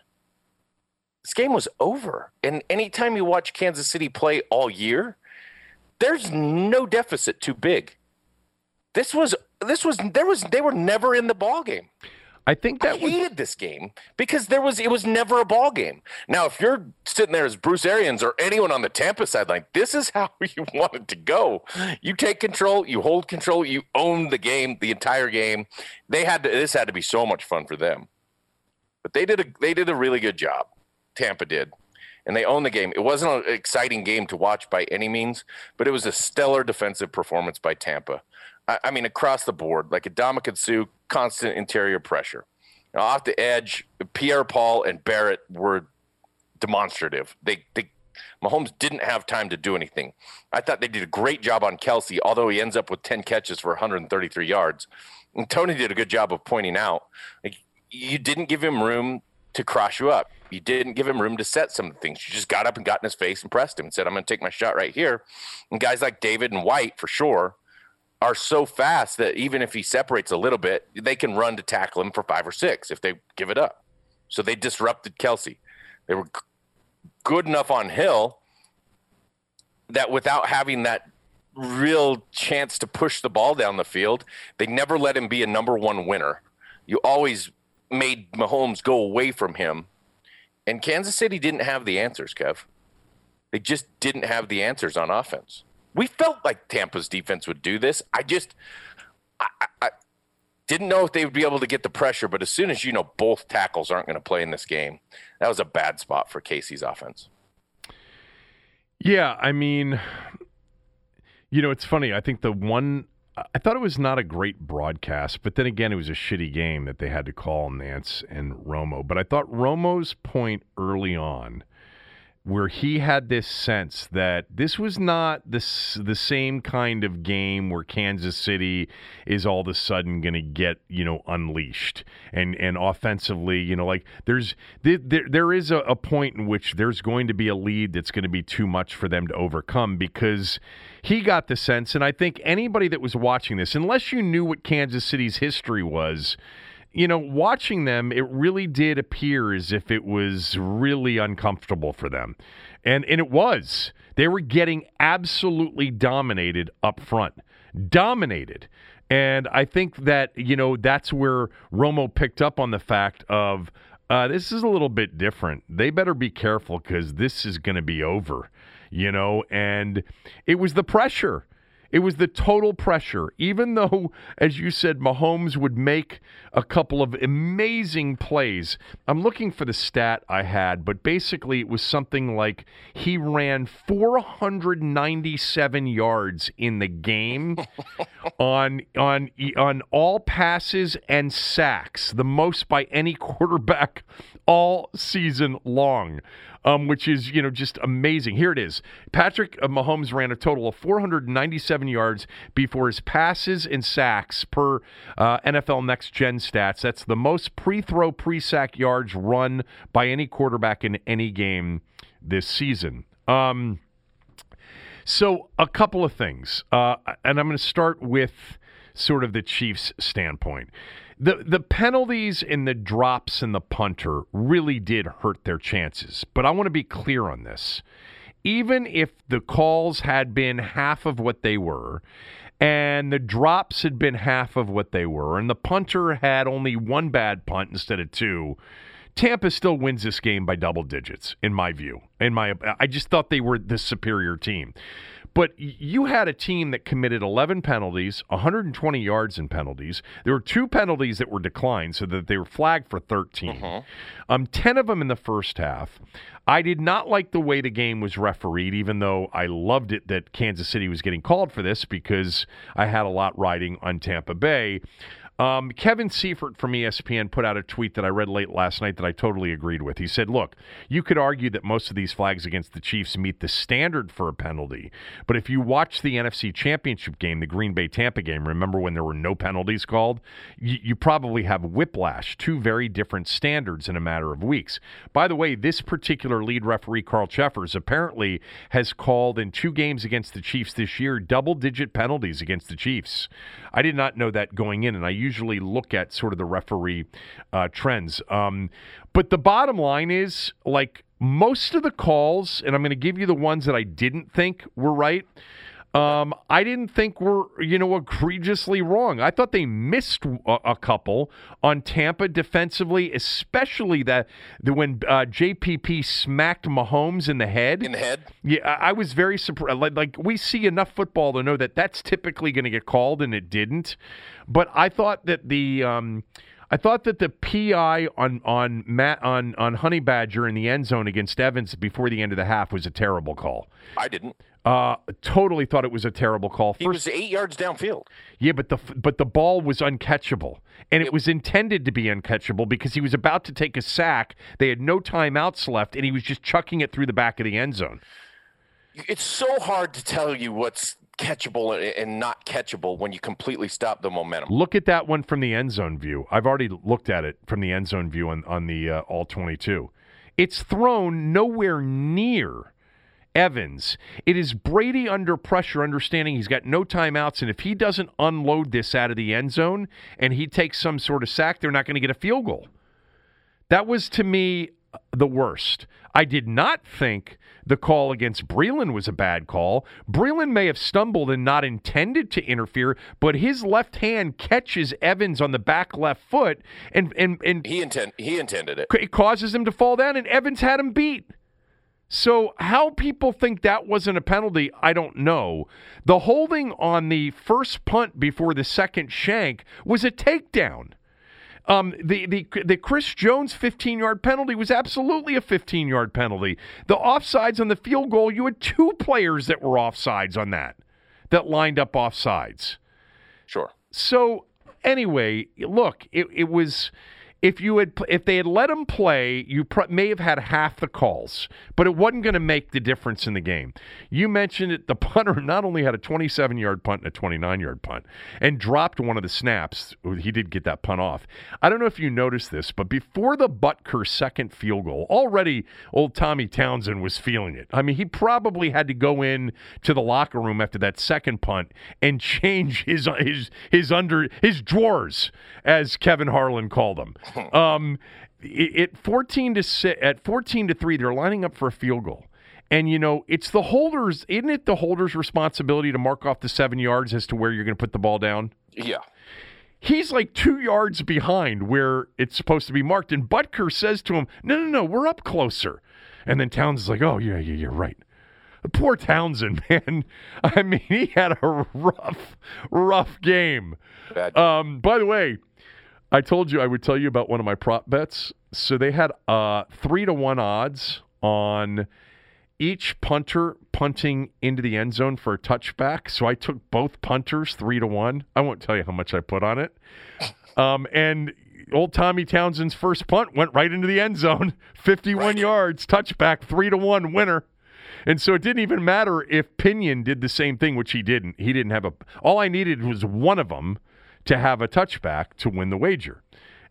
This game was over. And anytime you watch Kansas City play all year, there's no deficit too big. This was this was there was they were never in the ball game. I think that I hated this game because there was it was never a ball game. Now, if you're sitting there as Bruce Arians or anyone on the Tampa sideline, this is how you want it to go. You take control, you hold control, you own the game, the entire game. They had to, this had to be so much fun for them, but they did a they did a really good job. Tampa did, and they owned the game. It wasn't an exciting game to watch by any means, but it was a stellar defensive performance by Tampa. I, I mean, across the board, like Ndamukong Suh, constant interior pressure. Now, off the edge, Pierre Paul and Barrett were demonstrative. They, they Mahomes didn't have time to do anything. I thought they did a great job on Kelce, although he ends up with 10 catches for 133 yards. And Tony did a good job of pointing out like, you didn't give him room to cross you up. You didn't give him room to set some of the things. You just got up and got in his face and pressed him and said, I'm going to take my shot right here. And guys like David and White, for sure, are so fast that even if he separates a little bit, they can run to tackle him for five or six if they give it up. So they disrupted Kelce. They were good enough on Hill that without having that real chance to push the ball down the field, they never let him be a number one winner. You always made Mahomes go away from him. And Kansas City didn't have the answers, Kev. They just didn't have the answers on offense. We felt like Tampa's defense would do this. I just I, I didn't know if they would be able to get the pressure, but as soon as you know both tackles aren't going to play in this game, that was a bad spot for KC's offense. Yeah, I mean, you know, it's funny. I think the one I thought it was not a great broadcast, but then again, it was a shitty game that they had to call Nance and Romo. But I thought Romo's point early on where he had this sense that this was not this the same kind of game where Kansas City is all of a sudden going to get you know unleashed. And and offensively you know like there's there, there is a, a point in which there's going to be a lead that's going to be too much for them to overcome because he got the sense and I think anybody that was watching this unless you knew what Kansas City's history was you know, watching them, it really did appear as if it was really uncomfortable for them. And and it was. They were getting absolutely dominated up front. Dominated. And I think that, you know, that's where Romo picked up on the fact of uh, this is a little bit different. They better be careful because this is going to be over, you know, and it was the pressure. It was the total pressure. Even though, as you said, Mahomes would make a couple of amazing plays. I'm looking for the stat I had, but basically it was something like he ran 497 yards in the game on on on all passes and sacks, the most by any quarterback all season long um, which is you know just amazing. Here it is. Patrick uh, Mahomes ran a total of 497 yards before his passes and sacks per uh, NFL Next Gen stats. That's the most pre-throw, pre-sack yards run by any quarterback in any game this season. Um, so a couple of things, uh, and I'm going to start with sort of the Chiefs' standpoint the the penalties and the drops and the punter really did hurt their chances. But I want to be clear on this. Even if the calls had been half of what they were, and the drops had been half of what they were, and the punter had only one bad punt instead of two, Tampa still wins this game by double digits, in my view. In my, I just thought they were the superior team. But you had a team that committed 11 penalties, 120 yards in penalties. There were two penalties that were declined, so that they were flagged for 13. Uh-huh. Um, 10 of them in the first half. I did not like the way the game was refereed, even though I loved it that Kansas City was getting called for this because I had a lot riding on Tampa Bay. Um, Kevin Seifert from ESPN put out a tweet that I read late last night that I totally agreed with. He said, Look, you could argue that most of these flags against the Chiefs meet the standard for a penalty, but if you watch the NFC Championship game, the Green Bay Tampa game, remember when there were no penalties called? You, you probably have whiplash, two very different standards in a matter of weeks. By the way, this particular lead referee, Carl Cheffers, apparently has called in two games against the Chiefs this year double digit penalties against the Chiefs. I did not know that going in, and I usually look at sort of the referee uh, trends. Um, but the bottom line is like most of the calls, and I'm going to give you the ones that I didn't think were right. Um, I didn't think we were you know egregiously wrong. I thought they missed a, a couple on Tampa defensively, especially that the, when uh, JPP smacked Mahomes in the head. In the head. Yeah, I, I was very surprised. Like, like we see enough football to know that that's typically going to get called, and it didn't. But I thought that the. Um, I thought that the PI on on Matt on on Honey Badger in the end zone against Evans before the end of the half was a terrible call. I didn't. Uh, totally thought it was a terrible call. He was eight yards downfield. Yeah, but the but the ball was uncatchable, and it was intended to be uncatchable because he was about to take a sack. They had no timeouts left, and he was just chucking it through the back of the end zone. It's so hard to tell you what's catchable and not catchable when you completely stop the momentum. Look at that one from the end zone view. I've already looked at it from the end zone view on on the uh, all twenty two. It's thrown nowhere near Evans. It is Brady under pressure, understanding he's got no timeouts, and if he doesn't unload this out of the end zone and he takes some sort of sack, they're not going to get a field goal. That was to me the worst. I did not think the call against Breeland was a bad call. Breeland may have stumbled and not intended to interfere, but his left hand catches Evans on the back left foot, and and and he intend he intended it. It causes him to fall down, and Evans had him beat. So, how people think that wasn't a penalty, I don't know. The holding on the first punt before the second shank was a takedown. Um, the, the the Chris Jones 15 yard penalty was absolutely a 15 yard penalty. The offsides on the field goal, you had two players that were offsides on that, that lined up offsides. Sure. So anyway, look, it, it was if you had if they had let him play, you pr- may have had half the calls, but it wasn't going to make the difference in the game. You mentioned it. The punter not only had a 27-yard punt and a 29-yard punt, and dropped one of the snaps. He did get that punt off. I don't know if you noticed this, but before the Butker second field goal, already old Tommy Townsend was feeling it. I mean, he probably had to go in to the locker room after that second punt and change his his his under his drawers, as Kevin Harlan called them. Um, it, 14 to six, at 14 to 3 they're lining up for a field goal. And you know it's the holders isn't it the holders responsibility to mark off the 7 yards as to where you're going to put the ball down? Yeah. He's like 2 yards behind where it's supposed to be marked and Butker says to him no no no we're up closer. And then Towns is like oh yeah yeah you're right. Poor Townsend, man. I mean, he had a rough, rough game. Um, by the way, I told you I would tell you about one of my prop bets. So they had uh, three to one odds on each punter punting into the end zone for a touchback. So I took both punters three to one. I won't tell you how much I put on it. Um, and old Tommy Townsend's first punt went right into the end zone, 51 right. yards, touchback, three to one winner. And so it didn't even matter if Pinion did the same thing, which he didn't. He didn't have a. All I needed was one of them to have a touchback to win the wager.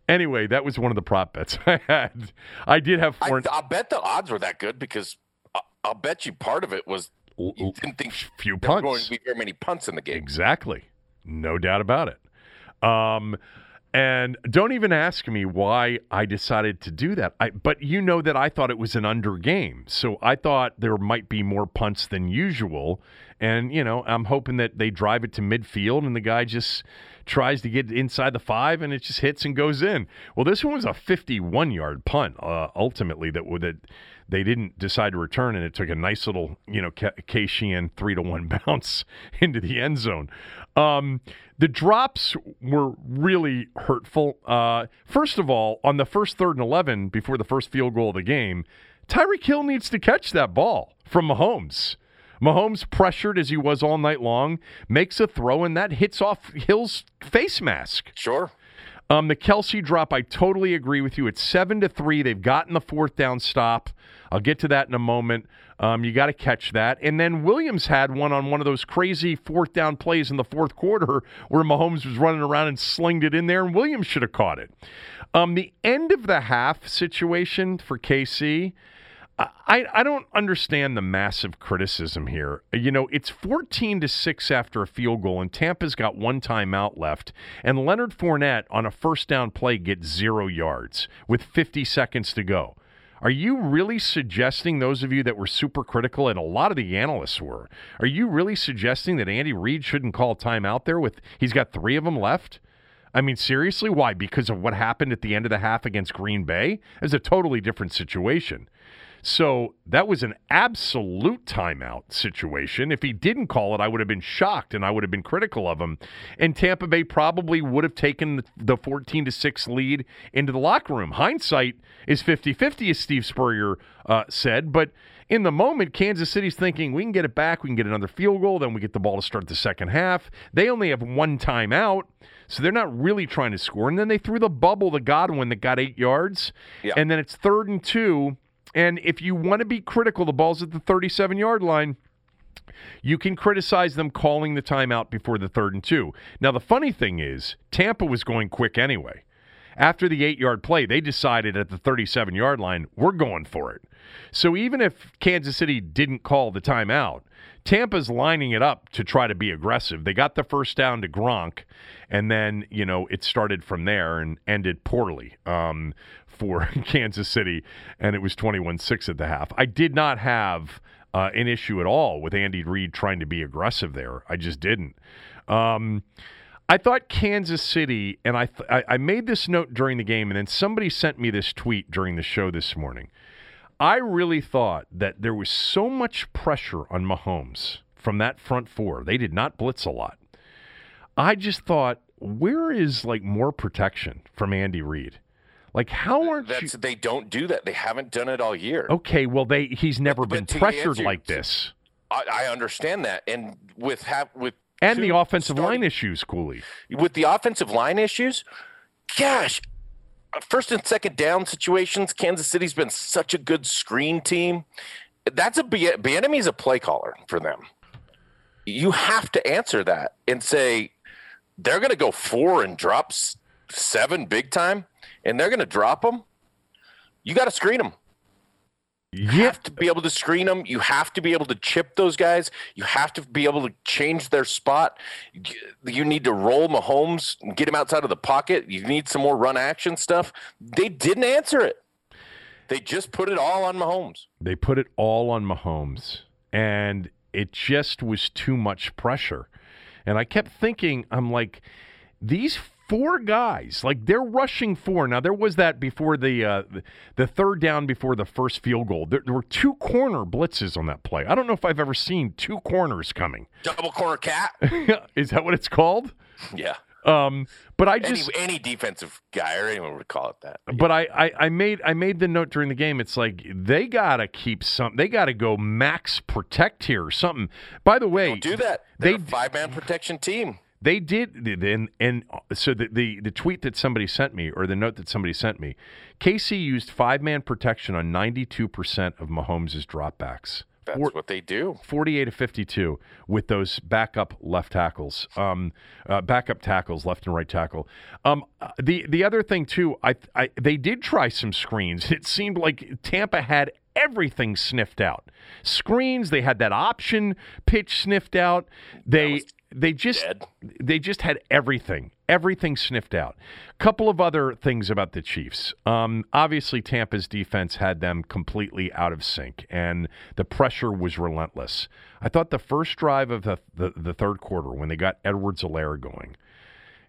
Anyway, that was one of the prop bets I had. I did have four. I, will bet the odds were that good because I, will bet you part of it was you didn't think few punts. going to be very many punts in the game. Exactly, no doubt about it. Um, and don't even ask me why I decided to do that. I, but you know that I thought it was an under game. So I thought there might be more punts than usual. And, you know, I'm hoping that they drive it to midfield and the guy just tries to get inside the five and it just hits and goes in. Well, this one was a 51 yard punt, uh, ultimately, that, that they didn't decide to return, and it took a nice little, you know, K Sheehan three to one bounce into the end zone. Um, the drops were really hurtful. Uh, first of all, on the first third and 11, before the first field goal of the game, Tyreek Hill needs to catch that ball from Mahomes. Mahomes, pressured as he was all night long, makes a throw, and that hits off Hill's face mask. Sure. Um, the Kelce drop, I totally agree with you. It's seven to three. They've gotten the fourth down stop. I'll get to that in a moment. Um, you got to catch that. And then Williams had one on one of those crazy fourth down plays in the fourth quarter where Mahomes was running around and slinged it in there, and Williams should have caught it. Um, the end of the half situation for KC. I, I don't understand the massive criticism here. You know, it's 14 to 6 after a field goal, and Tampa's got one timeout left. And Leonard Fournette on a first down play gets zero yards with 50 seconds to go. Are you really suggesting, those of you that were super critical, and a lot of the analysts were, are you really suggesting that Andy Reid shouldn't call timeout there with he's got three of them left? I mean, seriously, why? Because of what happened at the end of the half against Green Bay? It's a totally different situation. So that was an absolute timeout situation. If he didn't call it, I would have been shocked and I would have been critical of him. And Tampa Bay probably would have taken the 14 to 6 lead into the locker room. Hindsight is 50 50, as Steve Spurrier uh, said. But in the moment, Kansas City's thinking we can get it back, we can get another field goal, then we get the ball to start the second half. They only have one timeout. So they're not really trying to score. And then they threw the bubble to Godwin that got eight yards. Yeah. And then it's third and two and if you want to be critical, the ball's at the 37 yard line. You can criticize them calling the timeout before the third and two. Now, the funny thing is, Tampa was going quick anyway. After the eight yard play, they decided at the 37 yard line, we're going for it. So even if Kansas City didn't call the timeout, Tampa's lining it up to try to be aggressive. They got the first down to Gronk, and then, you know, it started from there and ended poorly. Um, for Kansas City, and it was 21 6 at the half. I did not have uh, an issue at all with Andy Reid trying to be aggressive there. I just didn't. Um, I thought Kansas City, and I, th- I made this note during the game, and then somebody sent me this tweet during the show this morning. I really thought that there was so much pressure on Mahomes from that front four. They did not blitz a lot. I just thought, where is like more protection from Andy Reid? Like how aren't That's, you? They don't do that. They haven't done it all year. Okay, well they he's never but, been pressured answer, like this. I, I, understand that, and with have with and the offensive starting, line issues, Cooley. With the offensive line issues, gosh, first and second down situations, Kansas City's been such a good screen team. That's a Bieniemy's a play caller for them. You have to answer that and say they're going to go four and drop seven big time and they're going to drop them, you got to screen them. You have to be able to screen them. You have to be able to chip those guys. You have to be able to change their spot. You need to roll Mahomes and get him outside of the pocket. You need some more run action stuff. They didn't answer it. They just put it all on Mahomes. They put it all on Mahomes. And it just was too much pressure. And I kept thinking, I'm like, these four guys. Like they're rushing four. Now there was that before the uh, the third down before the first field goal. There, there, were two corner blitzes on that play. I don't know if I've ever seen two corners coming. Double corner cat. Is that what it's called? Yeah. Um, but I just any, any, defensive guy or anyone would call it that. But I, I, I made I made the note during the game. It's like they gotta keep some. They gotta go max protect here or something. By the way, Don't do that. They're they five man protection team. They did, and and so the, the the tweet that somebody sent me, or the note that somebody sent me, KC used five man protection on ninety two percent of Mahomes' dropbacks. That's Four, what they do. Forty-eight to fifty-two with those backup left tackles, um, uh, backup tackles, left and right tackle. Um, uh, the the other thing too, I, I they did try some screens. It seemed like Tampa had everything sniffed out. Screens, they had that option pitch sniffed out. They they just dead. they just had everything, everything sniffed out. Couple of other things about the Chiefs. Um, obviously, Tampa's defense had them completely out of sync, and the pressure was relentless. I thought the first drive of the the, the third quarter when they got Edwards-Helaire going,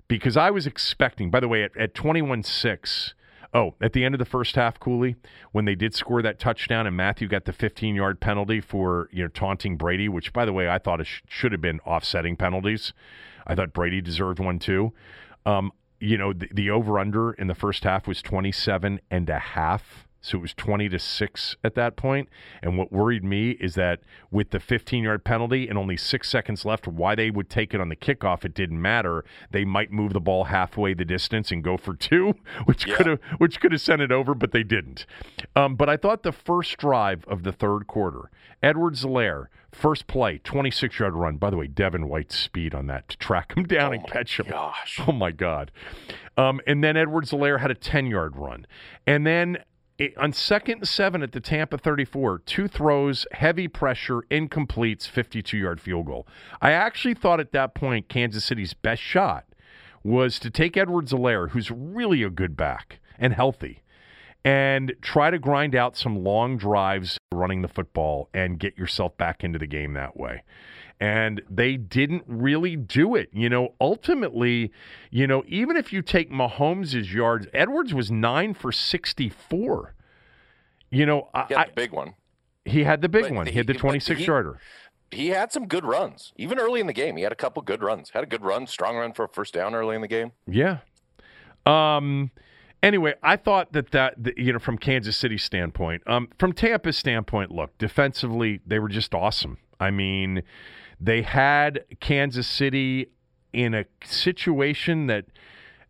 because I was expecting. By the way, at, at twenty one six. Oh, at the end of the first half, Cooley, when they did score that touchdown and Mathieu got the 15 yard penalty for you know taunting Brady, which by the way I thought it sh- should have been offsetting penalties. I thought Brady deserved one too. Um, you know, the, the over under in the first half was 27 and a half So it was 20 to 6 at that point. And what worried me is that with the 15 yard penalty and only six seconds left, why they would take it on the kickoff, it didn't matter. They might move the ball halfway the distance and go for two, which Yeah. could have which could have sent it over, but they didn't. Um, but I thought the first drive of the third quarter, Edwards-Helaire, first play, 26 yard run. By the way, Devin White's speed on that to track him down and catch him. Gosh. Oh my God. Um, and then Edwards-Helaire had a 10 yard run. And then it, on second and seven at the Tampa 34, two throws, heavy pressure, incompletes, 52 yard field goal. I actually thought at that point Kansas City's best shot was to take Edwards-Helaire, who's really a good back and healthy, and try to grind out some long drives running the football and get yourself back into the game that way. And they didn't really do it. You know, ultimately, you know, even if you take Mahomes' yards, Edwards was nine for 64. You know, He had I- the big one. he had the big But one. he- He had the 26 he- yarder. He had some good runs, even early in the game. He had a couple good runs. Had a good run, strong run for a first down early in the game. Yeah. Um. Anyway, I thought that that that, you know from Kansas City standpoint, um, from Tampa's standpoint, look defensively they were just awesome. I mean, they had Kansas City in a situation that,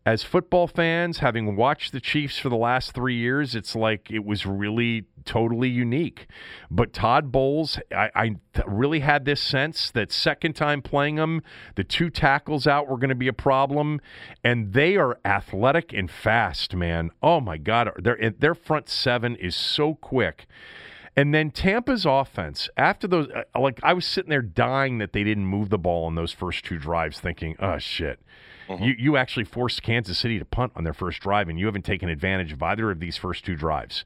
as football fans, having watched the Chiefs for the last three years, it's like it was really totally unique. But Todd Bowles, I, I really had this sense that second time playing them, the two tackles out were going to be a problem, and they are athletic and fast, man. Oh my God, their their front seven is so quick. And then Tampa's offense, after those, uh, like I was sitting there dying that they didn't move the ball on those first two drives, thinking, oh shit. You, you actually forced Kansas City to punt on their first drive, and you haven't taken advantage of either of these first two drives.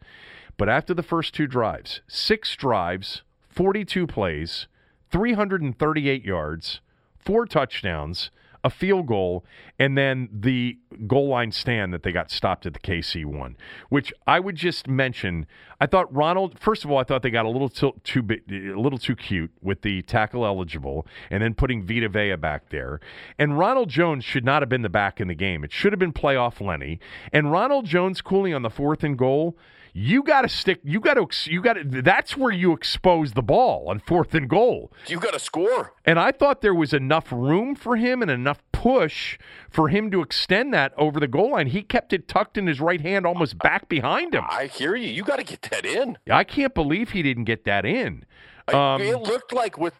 But after the first two drives, six drives, 42 plays, 338 yards, four touchdowns, a field goal, and then the goal line stand that they got stopped at the KC one, which I would just mention. I thought Ronald. First of all, I thought they got a little too, too a little too cute with the tackle eligible, and then putting Vita Vea back there. And Ronald Jones should not have been the back in the game. It should have been playoff Lenny. And Ronald Jones cooling on the fourth and goal. You got to stick. You got to. You got to. That's where you expose the ball on fourth and goal. You got to score. And I thought there was enough room for him and enough push for him to extend that over the goal line. He kept it tucked in his right hand, almost back behind him. I hear you. You got to get that in. I can't believe he didn't get that in. Um, it looked like with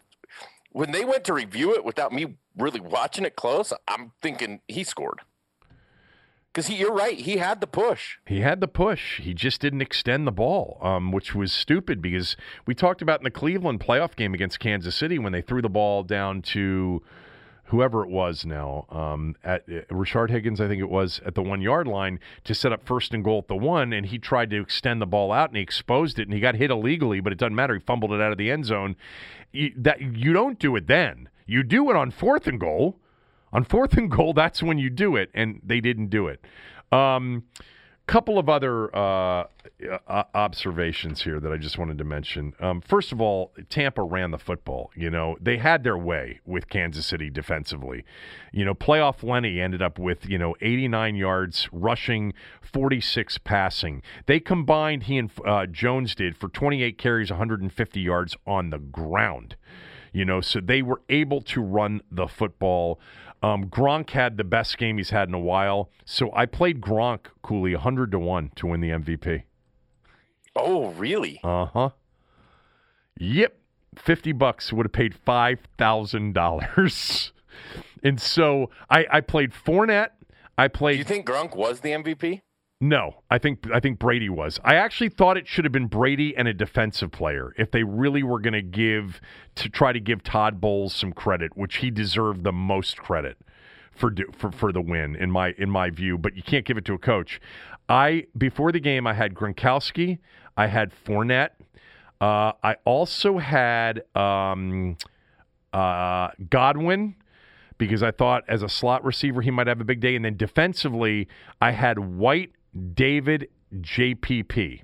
when they went to review it without me really watching it close. I'm thinking he scored because. You're right. He had the push. He had the push. He just didn't extend the ball, um, which was stupid because we talked about in the Cleveland playoff game against Kansas City when they threw the ball down to whoever it was now um, at uh, Rashard Higgins, I think it was at the one yard line to set up first and goal at the one, and he tried to extend the ball out and he exposed it and he got hit illegally, but it doesn't matter. He fumbled it out of the end zone. You, that you don't do it then. You do it on fourth and goal. On fourth and goal, that's when you do it, and they didn't do it. Um, couple of other uh, observations here that I just wanted to mention. Um, first of all, Tampa ran the football. You know, they had their way with Kansas City defensively. You know, playoff Lenny ended up with, you know, 89 yards rushing, 46 passing. They combined, he and uh, Jones did, for 28 carries, 150 yards on the ground. You know, so they were able to run the football. Um, Gronk had the best game he's had in a while. So I played Gronk Cooley 100 to 1 to win the MVP. Oh, really? Uh huh. Yep. 50 bucks would have paid $5,000. and so I, I played Fournette. I played. Do you think Gronk was the MVP? No, I think I think Brady was. I actually thought it should have been Brady and a defensive player if they really were going to give to try to give Todd Bowles some credit, which he deserved the most credit for for for the win in my in my view. But you can't give it to a coach. I before the game I had Gronkowski, I had Fournette, uh, I also had um, uh, Godwin because I thought as a slot receiver he might have a big day. And then defensively, I had White, David, JPP.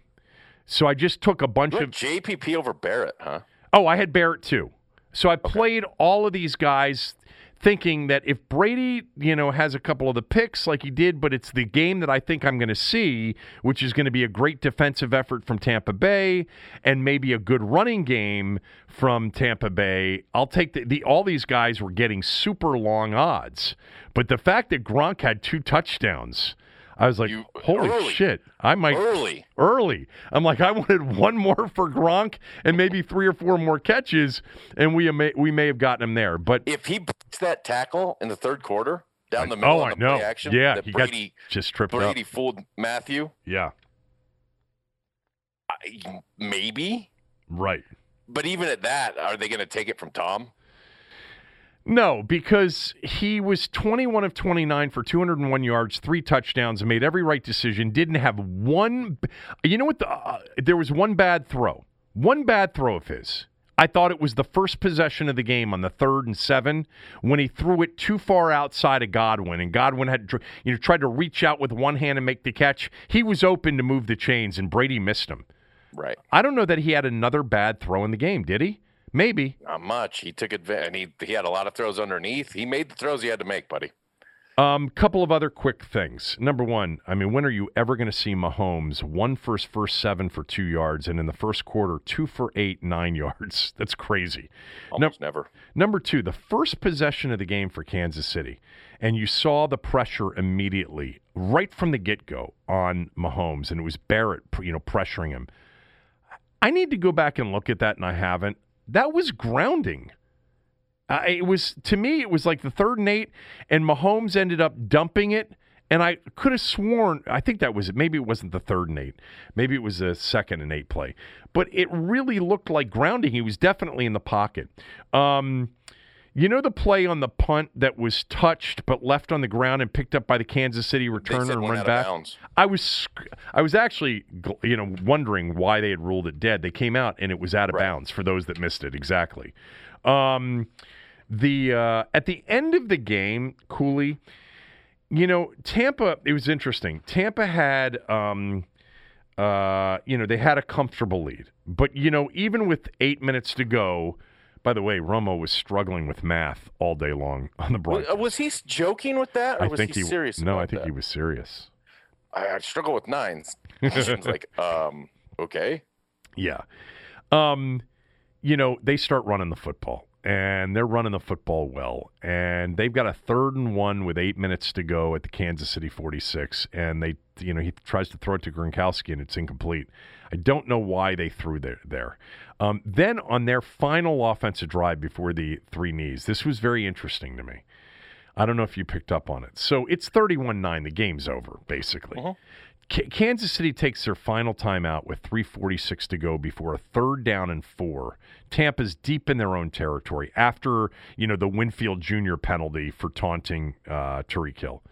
So I just took a bunch of. JPP over Barrett, huh? Oh, I had Barrett too. So I played all of these guys thinking that if Brady, you know, has a couple of the picks like he did, but it's the game that I think I'm going to see, which is going to be a great defensive effort from Tampa Bay and maybe a good running game from Tampa Bay. I'll take the, the all these guys were getting super long odds. But the fact that Gronk had two touchdowns, I was like, You- holy early. shit. I might Early. early. I'm like, I wanted one more for Gronk and maybe three or four more catches, and we may we may have gotten him there. But If he breaks that tackle in the third quarter down the middle oh, on the play action, yeah, that he Brady got just tripped up. Brady up. fooled Mathieu, Yeah, I, maybe. right. But even at that, are they going to take it from Tom? No, because he was 21 of 29 for 201 yards, three touchdowns, and made every right decision. Didn't have one. You know what? The, uh, there was one bad throw. One bad throw of his. I thought it was the first possession of the game on the third and seven when he threw it too far outside of Godwin, and Godwin had you know tried to reach out with one hand and make the catch. He was open to move the chains, and Brady missed him. Right. I don't know that he had another bad throw in the game. Did he? Maybe. Not much. He took advantage, and he he had a lot of throws underneath. He made the throws he had to make, buddy. Um, couple of other quick things. Number one, I mean, when are you ever going to see Mahomes one for his first seven for two yards, and in the first quarter two for eight nine yards? That's crazy. Almost never. Number two, the first possession of the game for Kansas City, and you saw the pressure immediately, right from the get go on Mahomes, and it was Barrett, you know, pressuring him. I need to go back and look at that, and I haven't. That was grounding. Uh, it was to me, it was like the third and eight, and Mahomes ended up dumping it. And I could have sworn, I think that was it. Maybe it wasn't the third and eight. Maybe it was the second and eight play. But it really looked like grounding. He was definitely in the pocket. Um, you know the play on the punt that was touched but left on the ground and picked up by the Kansas City returner and went run back. I was I was actually you know wondering why they had ruled it dead. They came out and it was out of Right. bounds for those that missed it. Exactly. Um, the uh, at the end of the game, Cooley, you know Tampa. It was interesting. Tampa had. Um, uh, you know, they had a comfortable lead. But, you know, even with eight minutes to go, by the way, Romo was struggling with math all day long on the broadcast. was he joking with that, or I was think he serious? No, I think that? he was serious. I, I struggle with nines. It's like, um, okay. Yeah. Um, you know, they start running the football and they're running the football well. And they've got a third and one with eight minutes to go at the Kansas City 46. And they, you know, he tries to throw it to Gronkowski and it's incomplete. I don't know why they threw there. there. Um, then on their final offensive drive before the three knees, this was very interesting to me. I don't know if you picked up on it. So it's 31 9. The game's over, basically. K- Kansas City takes their final timeout with 3:46 to go before a third down and four. Tampa's deep in their own territory after you know the Winfield Jr. penalty for taunting uh, Tyreek Hill,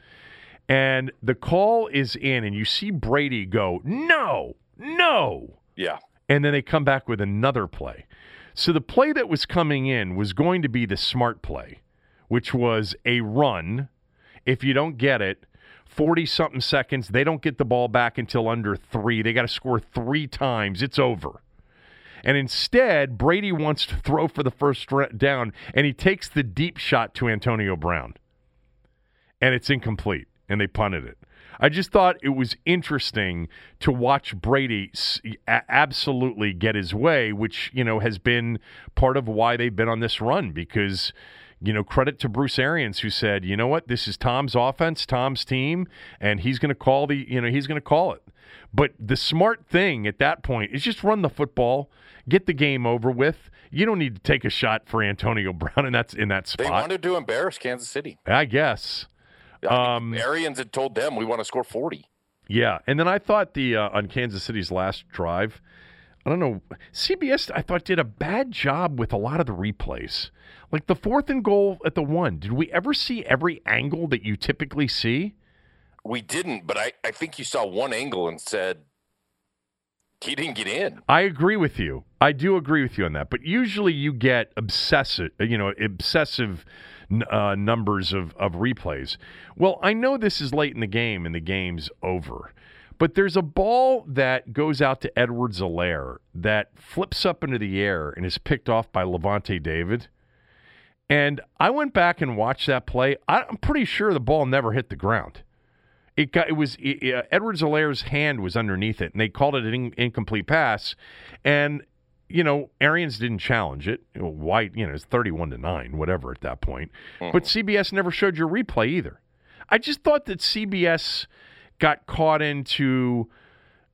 and the call is in, and you see Brady go no, no, Yeah. And then they come back with another play. So the play that was coming in was going to be the smart play, which was a run. If you don't get it, 40 something seconds, they don't get the ball back until under three. They got to score three times. It's over. And instead, Brady wants to throw for the first down, and he takes the deep shot to Antonio Brown. And it's incomplete, and they punted it. I just thought it was interesting to watch Brady absolutely get his way, which, you know, has been part of why they've been on this run because, you know, credit to Bruce Arians who said, you know what, this is Tom's offense, Tom's team, and he's going to call the, you know, he's going to call it. But the smart thing at that point is just run the football, get the game over with. You don't need to take a shot for Antonio Brown in that in that spot. They wanted to embarrass Kansas City. I guess. Um, Arians had told them we want to score 40. Yeah, and then I thought the uh, on Kansas City's last drive, I don't know, CBS I thought did a bad job with a lot of the replays. Like the fourth and goal at the one, did we ever see every angle that you typically see? We didn't, but I, I think you saw one angle and said he didn't get in. I agree with you. I do agree with you on that. But usually you get obsessive, you know, obsessive uh, numbers of, of replays. Well, I know this is late in the game and the game's over. But there's a ball that goes out to Edwards-Helaire that flips up into the air and is picked off by Lavonte David. And I went back and watched that play. I'm pretty sure the ball never hit the ground. It got it was it, uh, Edwards-Helaire's hand was underneath it, and they called it an in, incomplete pass. And you know, Arians didn't challenge it. You know, White, you know, it's 31 to 9, whatever at that point. Mm-hmm. But CBS never showed your replay either. I just thought that CBS got caught into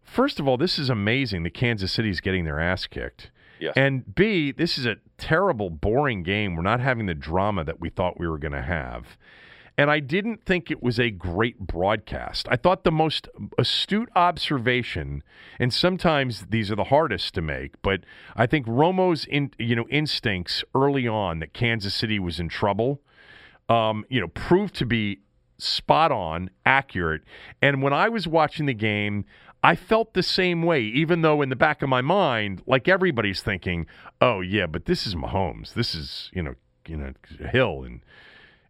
first of all, this is amazing that Kansas City's getting their ass kicked. Yes. And B, this is a terrible, boring game. We're not having the drama that we thought we were going to have. And I didn't think it was a great broadcast. I thought the most astute observation, and sometimes these are the hardest to make, but I think Romo's in, you know instincts early on that Kansas City was in trouble, um, you know, proved to be spot on, accurate. And when I was watching the game, I felt the same way, even though in the back of my mind, like everybody's thinking, "Oh yeah, but this is Mahomes. This is you know, you know, Hill and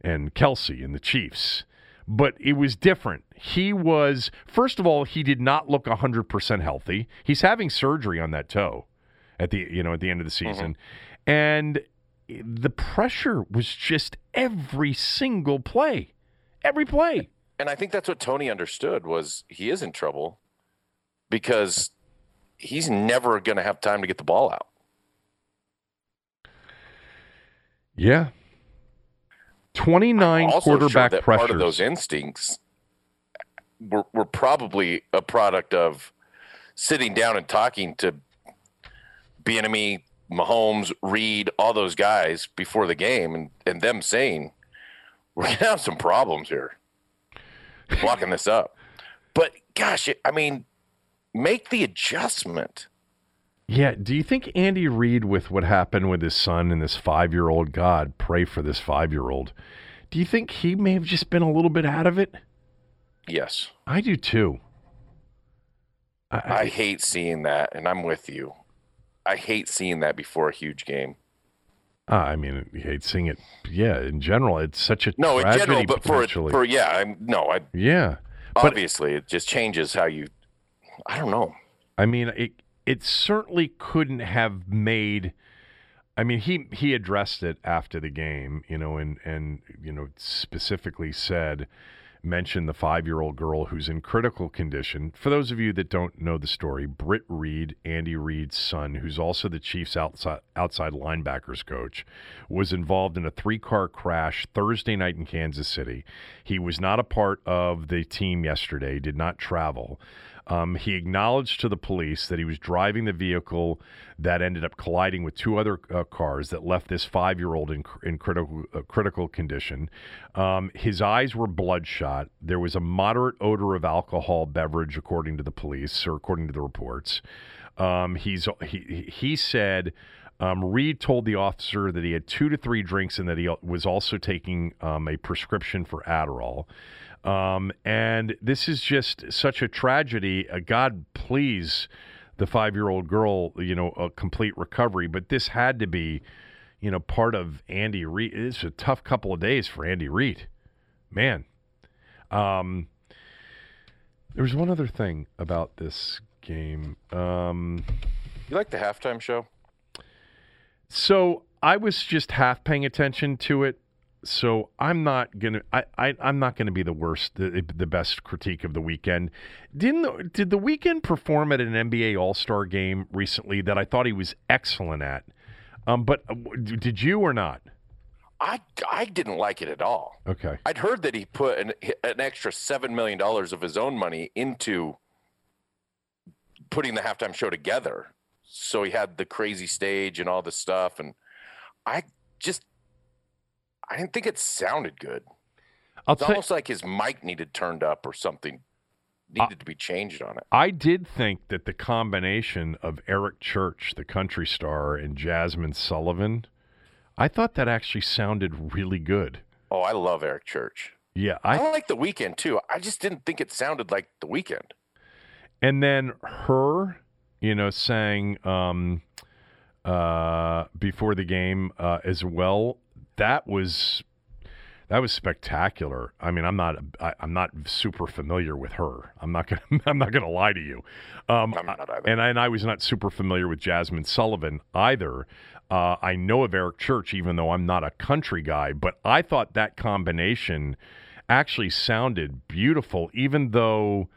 and Kelce and the Chiefs." But it was different. He was first of all, he did not look hundred percent healthy. He's having surgery on that toe at the you know at the end of the mm-hmm. season, and the pressure was just every single play, every play. And I think that's what Tony understood was he is in trouble because he's never going to have time to get the ball out. Yeah. 29 also sure quarterback that pressures. part of those instincts were, were probably a product of sitting down and talking to Bieniemy, Mahomes, Reid, all those guys before the game, and, and them saying, "We're gonna have some problems here, blocking this up." But gosh, I mean, make the adjustment. Yeah. Do you think Andy Reid, with what happened with his son and this five year old, God, pray for this five year old, do you think he may have just been a little bit out of it? Yes, I do too. I, I hate seeing that, and I'm with you. I hate seeing that before a huge game. uh, I mean, I hate seeing it. Yeah, in general, it's such a No, in general, but for for yeah, I'm no, I yeah, But- obviously it just changes how you. I don't know. I mean, it it certainly couldn't have made. I mean, he he addressed it after the game, you know, and and you know specifically said, mentioned the five year old girl who's in critical condition. For those of you that don't know the story, Britt Reid, Andy Reid's son, who's also the Chiefs outside outside linebackers coach, was involved in a three car crash Thursday night in Kansas City. He was not a part of the team yesterday, did not travel. Um, he acknowledged to the police that he was driving the vehicle that ended up colliding with two other uh, cars that left this five-year-old in, in critical uh, critical condition. Um, his eyes were bloodshot. There was a moderate odor of alcohol beverage, according to the police, or according to the reports. Um, he's he he said. Um, Reid told the officer that he had two to three drinks and that he was also taking um, a prescription for Adderall. Um, and this is just such a tragedy. Uh, God, please, the five year old girl, you know, a complete recovery. But this had to be, you know, part of Andy Reid. It's a tough couple of days for Andy Reid. Man. Um, there was one other thing about this game. Um, You like the halftime show? so I was just half paying attention to it. So I'm not gonna. I, I I'm not gonna be the worst, the, the best critique of the Weeknd. Didn't the, did the Weeknd perform at an NBA All Star game recently that I thought he was excellent at? Um, but uh, did you or not? I I didn't like it at all. Okay. I'd heard that he put an an extra seven million dollars of his own money into putting the halftime show together. So he had the crazy stage and all this stuff, and I just I didn't think it sounded good. I'll It's tell. almost like his mic needed turned up or something needed to be changed on it. I did think that the combination of Eric Church, the country star, and Jazmine Sullivan, I thought that actually sounded really good. Oh, I love Eric Church. Yeah, I, I like the Weeknd too. I just didn't think it sounded like the Weeknd. and then her, you know, sang um, uh, before the game uh, as well. That was That was spectacular. I mean, I'm not I, am not super familiar with her. I'm not gonna I'm not gonna lie to you. Um, I'm not either. And I, and I was not super familiar with Jazmine Sullivan either. Uh, I know of Eric Church, even though I'm not a country guy, but I thought that combination actually sounded beautiful, even though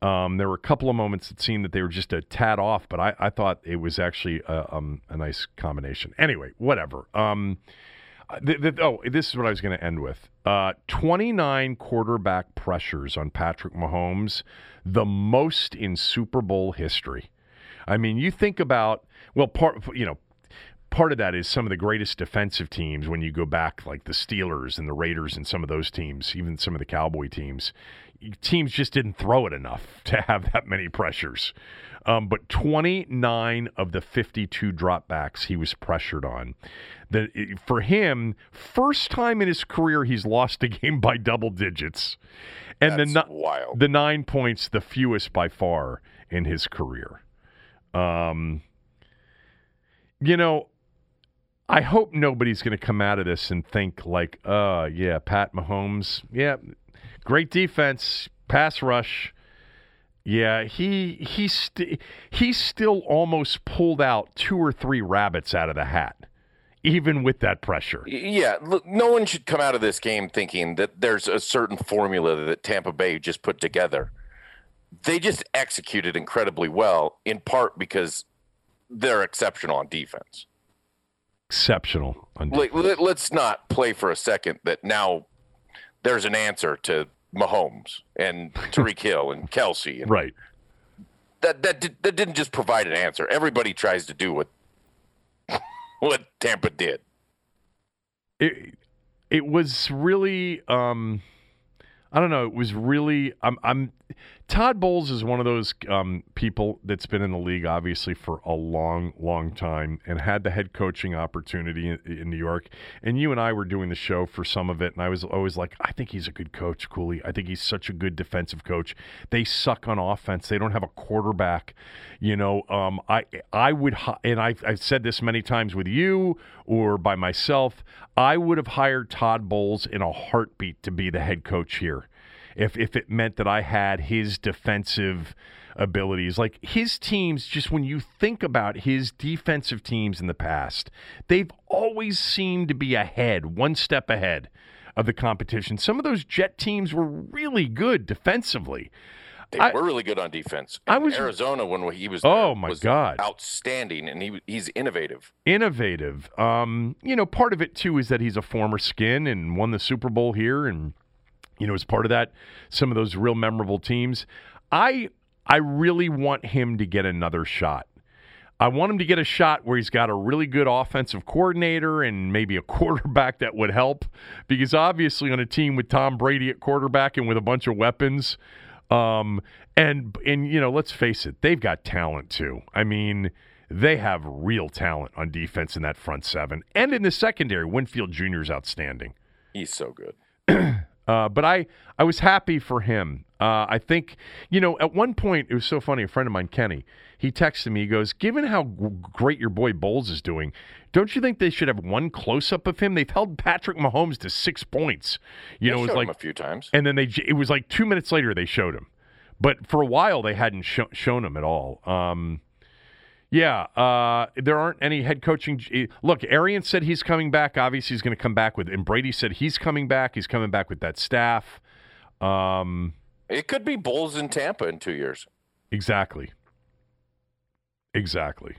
um, there were a couple of moments that seemed that they were just a tad off, but I, I thought it was actually a, um, a nice combination. Anyway, whatever. Um, oh, this is what I was going to end with. Uh, 29 quarterback pressures on Patrick Mahomes, the most in Super Bowl history. I mean, you think about well, part you know, part of that is some of the greatest defensive teams when you go back like the Steelers and the Raiders and some of those teams, even some of the Cowboy teams. Teams just didn't throw it enough to have that many pressures. Um, but 29 of the 52 dropbacks he was pressured on. The, for him, first time in his career he's lost a game by double digits. And That's the, wild. the nine points, the fewest by far in his career. Um, you know, I hope nobody's going to come out of this and think like, uh, yeah, Pat Mahomes, yeah, great defense, pass rush. Yeah, he he st- he still almost pulled out two or three rabbits out of the hat, even with that pressure. Yeah, look, no one should come out of this game thinking that there's a certain formula that Tampa Bay just put together. They just executed incredibly well, in part because they're exceptional on defense. Exceptional. On Like, let, let's not play for a second that now there's an answer to Mahomes and Tyreek Hill and Kelce. And right. That that did, that didn't just provide an answer. Everybody tries to do what what Tampa did. It it was really um I don't know, it was really I'm I'm Todd Bowles is one of those um, people that's been in the league, obviously, for a long, long time and had the head coaching opportunity in, in, New York. And you and I were doing the show for some of it, and I was always like, I think he's a good coach, Cooley. I think he's such a good defensive coach. They suck on offense. They don't have a quarterback. You know, um, I I would, and I've, I've said this many times with you or by myself, I would have hired Todd Bowles in a heartbeat to be the head coach here if if it meant that I had his defensive abilities. Like his teams, just when you think about his defensive teams in the past, they've always seemed to be ahead, one step ahead of the competition. Some of those Jet teams were really good defensively. They I, were really good on defense. And I was Arizona when he was. Oh my was god, outstanding, and he he's innovative. Innovative. Um, you know, part of it too is that he's a former skin and won the Super Bowl here, and you know, as part of that, some of those real memorable teams. I I really want him to get another shot. I want him to get a shot where he's got a really good offensive coordinator and maybe a quarterback that would help. Because obviously, on a team with Tom Brady at quarterback and with a bunch of weapons, um, and and you know, let's face it, they've got talent too. I mean, they have real talent on defense in that front seven and in the secondary. Winfield Jr. is outstanding. He's so good. Uh, but I, I was happy for him. Uh, I think, you know, at one point, it was so funny. A friend of mine, Kenny, he texted me. He goes, Given how g- great your boy Bowles is doing, don't you think they should have one close up of him? They've held Patrick Mahomes to six points. You they know, it was like a few times. And then they, it was like two minutes later, they showed him. But for a while, they hadn't sh- shown him at all. Um, yeah, uh, there aren't any head coaching. Look, Arian said he's coming back. Obviously, he's going to come back with, and Brady said he's coming back. He's coming back with that staff. Um, it could be Bulls in Tampa in two years. Exactly. Exactly.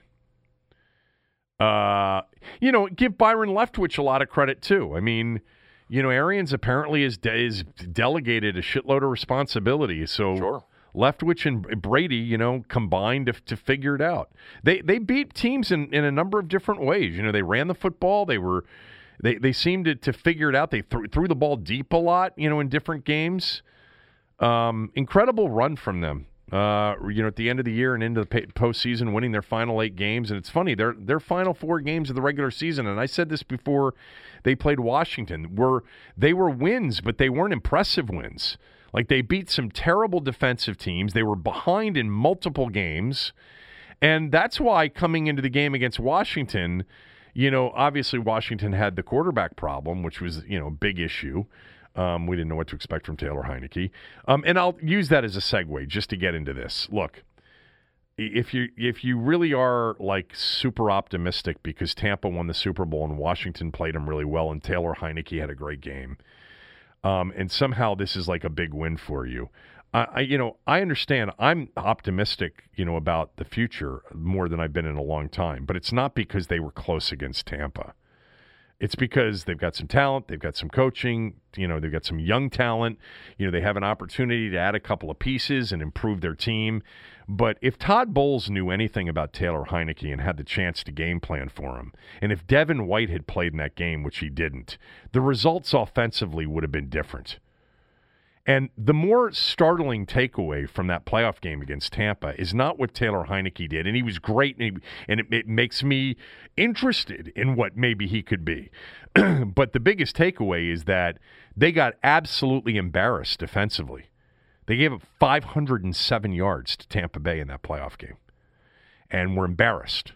Uh, you know, give Byron Leftwich a lot of credit too. I mean, you know, Arians apparently is de- is delegated a shitload of responsibility. So sure. Leftwich and Brady, you know, combined to, to figure it out. They they beat teams in, in a number of different ways. You know, they ran the football. They were they they seemed to, to figure it out. They th- threw the ball deep a lot. You know, in different games. Um, incredible run from them. Uh, you know, at the end of the year and into the postseason, winning their final eight games. And it's funny, their their final four games of the regular season, and I said this before they played Washington, were they were wins, but they weren't impressive wins. Like they beat some terrible defensive teams. They were behind in multiple games. And that's why coming into the game against Washington, you know, obviously Washington had the quarterback problem, which was, you know, a big issue. Um, we didn't know what to expect from Taylor Heinicke. Um, and I'll use that as a segue just to get into this. Look, if you if you really are like super optimistic because Tampa won the Super Bowl and Washington played them really well and Taylor Heinicke had a great game, um, and somehow this is like a big win for you. I, you know, I understand. I'm optimistic, you know, about the future more than I've been in a long time. But it's not because they were close against Tampa. It's because they've got some talent, they've got some coaching, you know, they've got some young talent. You know, they have an opportunity to add a couple of pieces and improve their team. But if Todd Bowles knew anything about Taylor Heinicke and had the chance to game plan for him, and if Devin White had played in that game, which he didn't, the results offensively would have been different. And the more startling takeaway from that playoff game against Tampa is not what Taylor Heinicke did, and he was great, and, he, and it, it, makes me interested in what maybe he could be. but the biggest takeaway is that they got absolutely embarrassed defensively. They gave up 507 yards to Tampa Bay in that playoff game, and were embarrassed.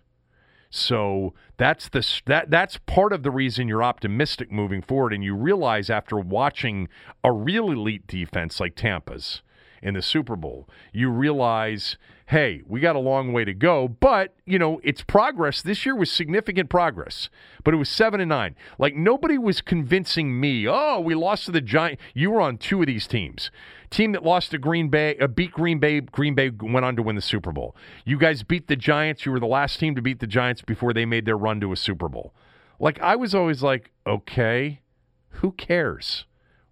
So that's the that that's part of the reason you're optimistic moving forward, and you realize after watching a real elite defense like Tampa's in the Super Bowl, you realize, hey, we got a long way to go, but you know it's progress. This year was significant progress, but it was seven and nine. Like nobody was convincing me. Oh, we lost to the Giant. You were on two of these teams team that lost to Green Bay, uh, beat Green Bay. Green Bay went on to win the Super Bowl. You guys beat the Giants. You were the last team to beat the Giants before they made their run to a Super Bowl. Like I was always like, okay, who cares?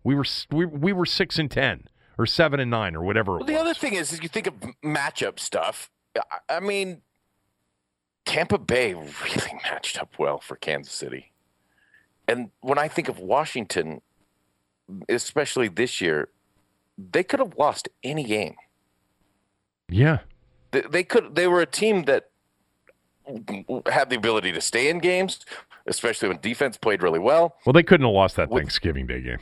We were we, we were six and ten or seven and nine or whatever. Well, the other thing is, is you think of matchup stuff. I mean, Tampa Bay really matched up well for Kansas City, and when I think of Washington, especially this year, they could have lost any game. Yeah. They, they could. They were a team that had the ability to stay in games, especially when defense played really well. Well, they couldn't have lost that With, Thanksgiving Day game.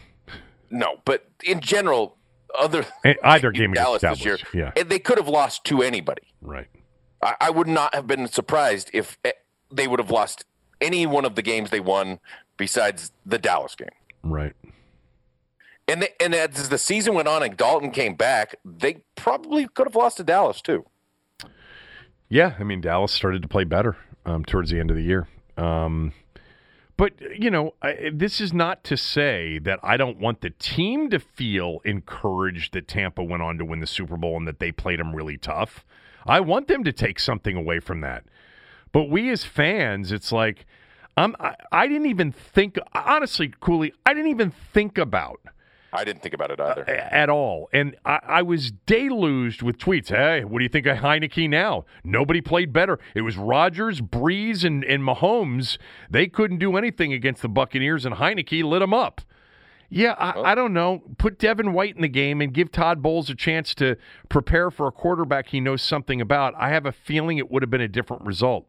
No, but in general, other either game Dallas, Dallas this year, yeah, they could have lost to anybody. Right. I, I would not have been surprised if eh, they would have lost any one of the games they won besides the Dallas game. Right. And they, and as the season went on and Dalton came back, they probably could have lost to Dallas too. Yeah, I mean Dallas started to play better um, towards the end of the year. Um, but you know, I, this is not to say that I don't want the team to feel encouraged that Tampa went on to win the Super Bowl and that they played them really tough. I want them to take something away from that. But we as fans, it's like I'm, I, I didn't even think honestly, Cooley, I didn't even think about I didn't think about it either. Uh, at all. And I, I, was deluged with tweets. Hey, what do you think of Heinicke now? Nobody played better. It was Rodgers, Brees, and, and Mahomes. They couldn't do anything against the Buccaneers, and Heinicke lit them up. Yeah, I, I, don't know. Put Devin White in the game and give Todd Bowles a chance to prepare for a quarterback he knows something about. I have a feeling it would have been a different result.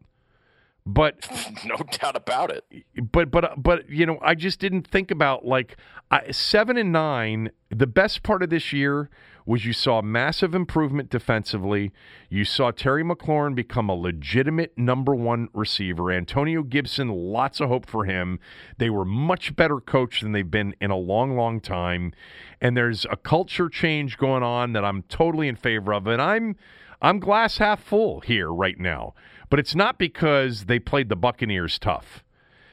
But no doubt about it. But but uh, but you know, I just didn't think about like I, seven and nine. The best part of this year was you saw massive improvement defensively. You saw Terry McLaurin become a legitimate number one receiver. Antonio Gibson, lots of hope for him. They were much better coached than they've been in a long, long time. And there's a culture change going on that I'm totally in favor of. And I'm I'm glass half full here right now. But it's not because they played the Buccaneers tough.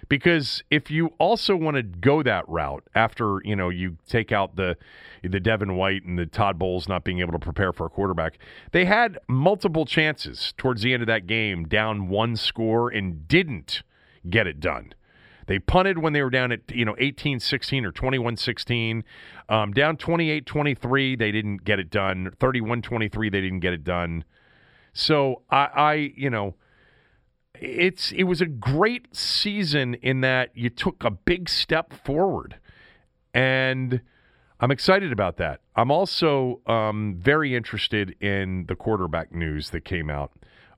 Because if you also want to go that route after, you know, you take out the the Devin White and the Todd Bowles not being able to prepare for a quarterback, they had multiple chances towards the end of that game, down one score and didn't get it done. They punted when they were down at, you know, 18-16 or 21-16. Um, down 28-23, they didn't get it done. 31-23, they didn't get it done. So I, I you know, it's it was a great season in that you took a big step forward, and I'm excited about that. I'm also um, very interested in the quarterback news that came out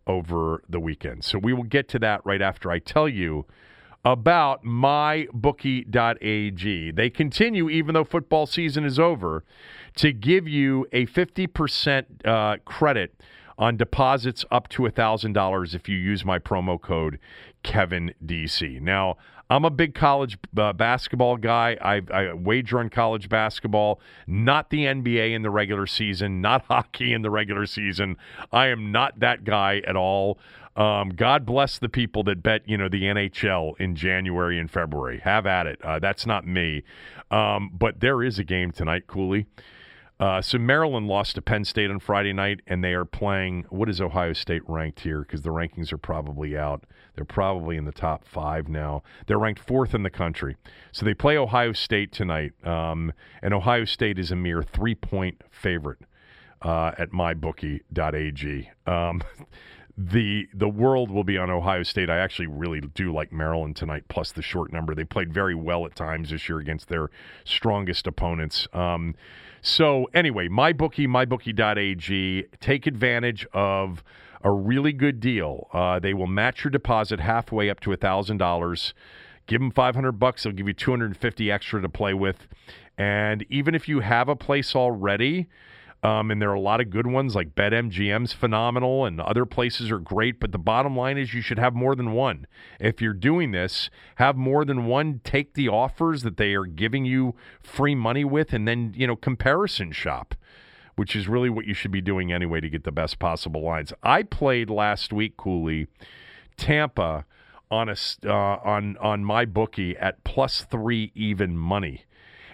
over the weekend. So we will get to that right after I tell you about mybookie.ag. They continue, even though football season is over, to give you a 50% uh, credit on deposits up to $1,000 if you use my promo code KevinDC. Now, I'm a big college uh, basketball guy. I, I wager on college basketball, not the NBA in the regular season, not hockey in the regular season. I am not that guy at all. Um, God bless the people that bet, you know, the NHL in January and February. Have at it. Uh, that's not me. Um, but there is a game tonight, Cooley. Uh, so Maryland lost to Penn State on Friday night, and they are playing. What is Ohio State ranked here? Because the rankings are probably out. They're probably in the top five now. They're ranked fourth in the country. So they play Ohio State tonight, um, and Ohio State is a mere three-point favorite uh, at mybookie.ag. Um, the the world will be on Ohio State. I actually really do like Maryland tonight, plus the short number. They played very well at times this year against their strongest opponents. Um, so anyway, mybookie, mybookie.ag, take advantage of a really good deal. Uh, they will match your deposit halfway up to thousand dollars. Give them five hundred bucks. They'll give you two hundred and fifty extra to play with. And even if you have a place already, um, and there are a lot of good ones like BetMGM's phenomenal and other places are great. But the bottom line is you should have more than one. If you're doing this, have more than one. Take the offers that they are giving you free money with and then, you know, comparison shop, which is really what you should be doing anyway to get the best possible lines. I played last week, Cooley, Tampa on a uh, on on my bookie at plus three even money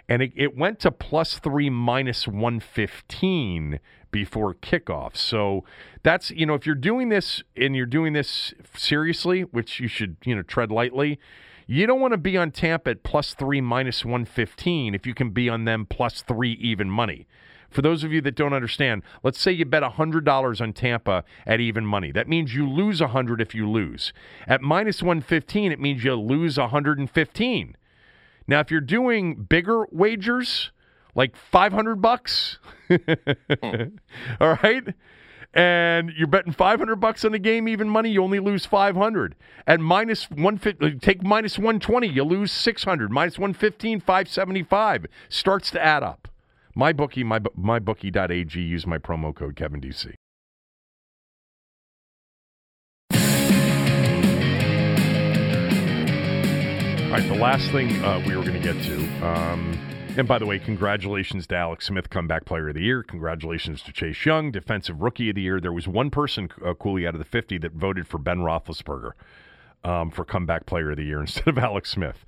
and it, it went to plus three minus 115 before kickoff. So that's, you know, if you're doing this and you're doing this seriously, which you should, you know, tread lightly, you don't want to be on Tampa at plus three minus 115 if you can be on them plus three even money. For those of you that don't understand, let's say you bet $100 on Tampa at even money. That means you lose 100 if you lose. At minus 115, it means you lose 115. Now, if you're doing bigger wagers, like 500 bucks, all right, and you're betting 500 bucks on the game, even money, you only lose 500. At minus 150, uh, take minus 120, you lose 600. Minus 115, 575. Starts to add up. My bookie, my, mybookie.ag, use my promo code KevinDC. Right, the last thing uh, we were going to get to, um, and by the way, congratulations to Alex Smith, comeback player of the year. Congratulations to Chase Young, defensive rookie of the year. There was one person, uh, Cooley, out of the 50 that voted for Ben Roethlisberger um, for comeback player of the year instead of Alex Smith.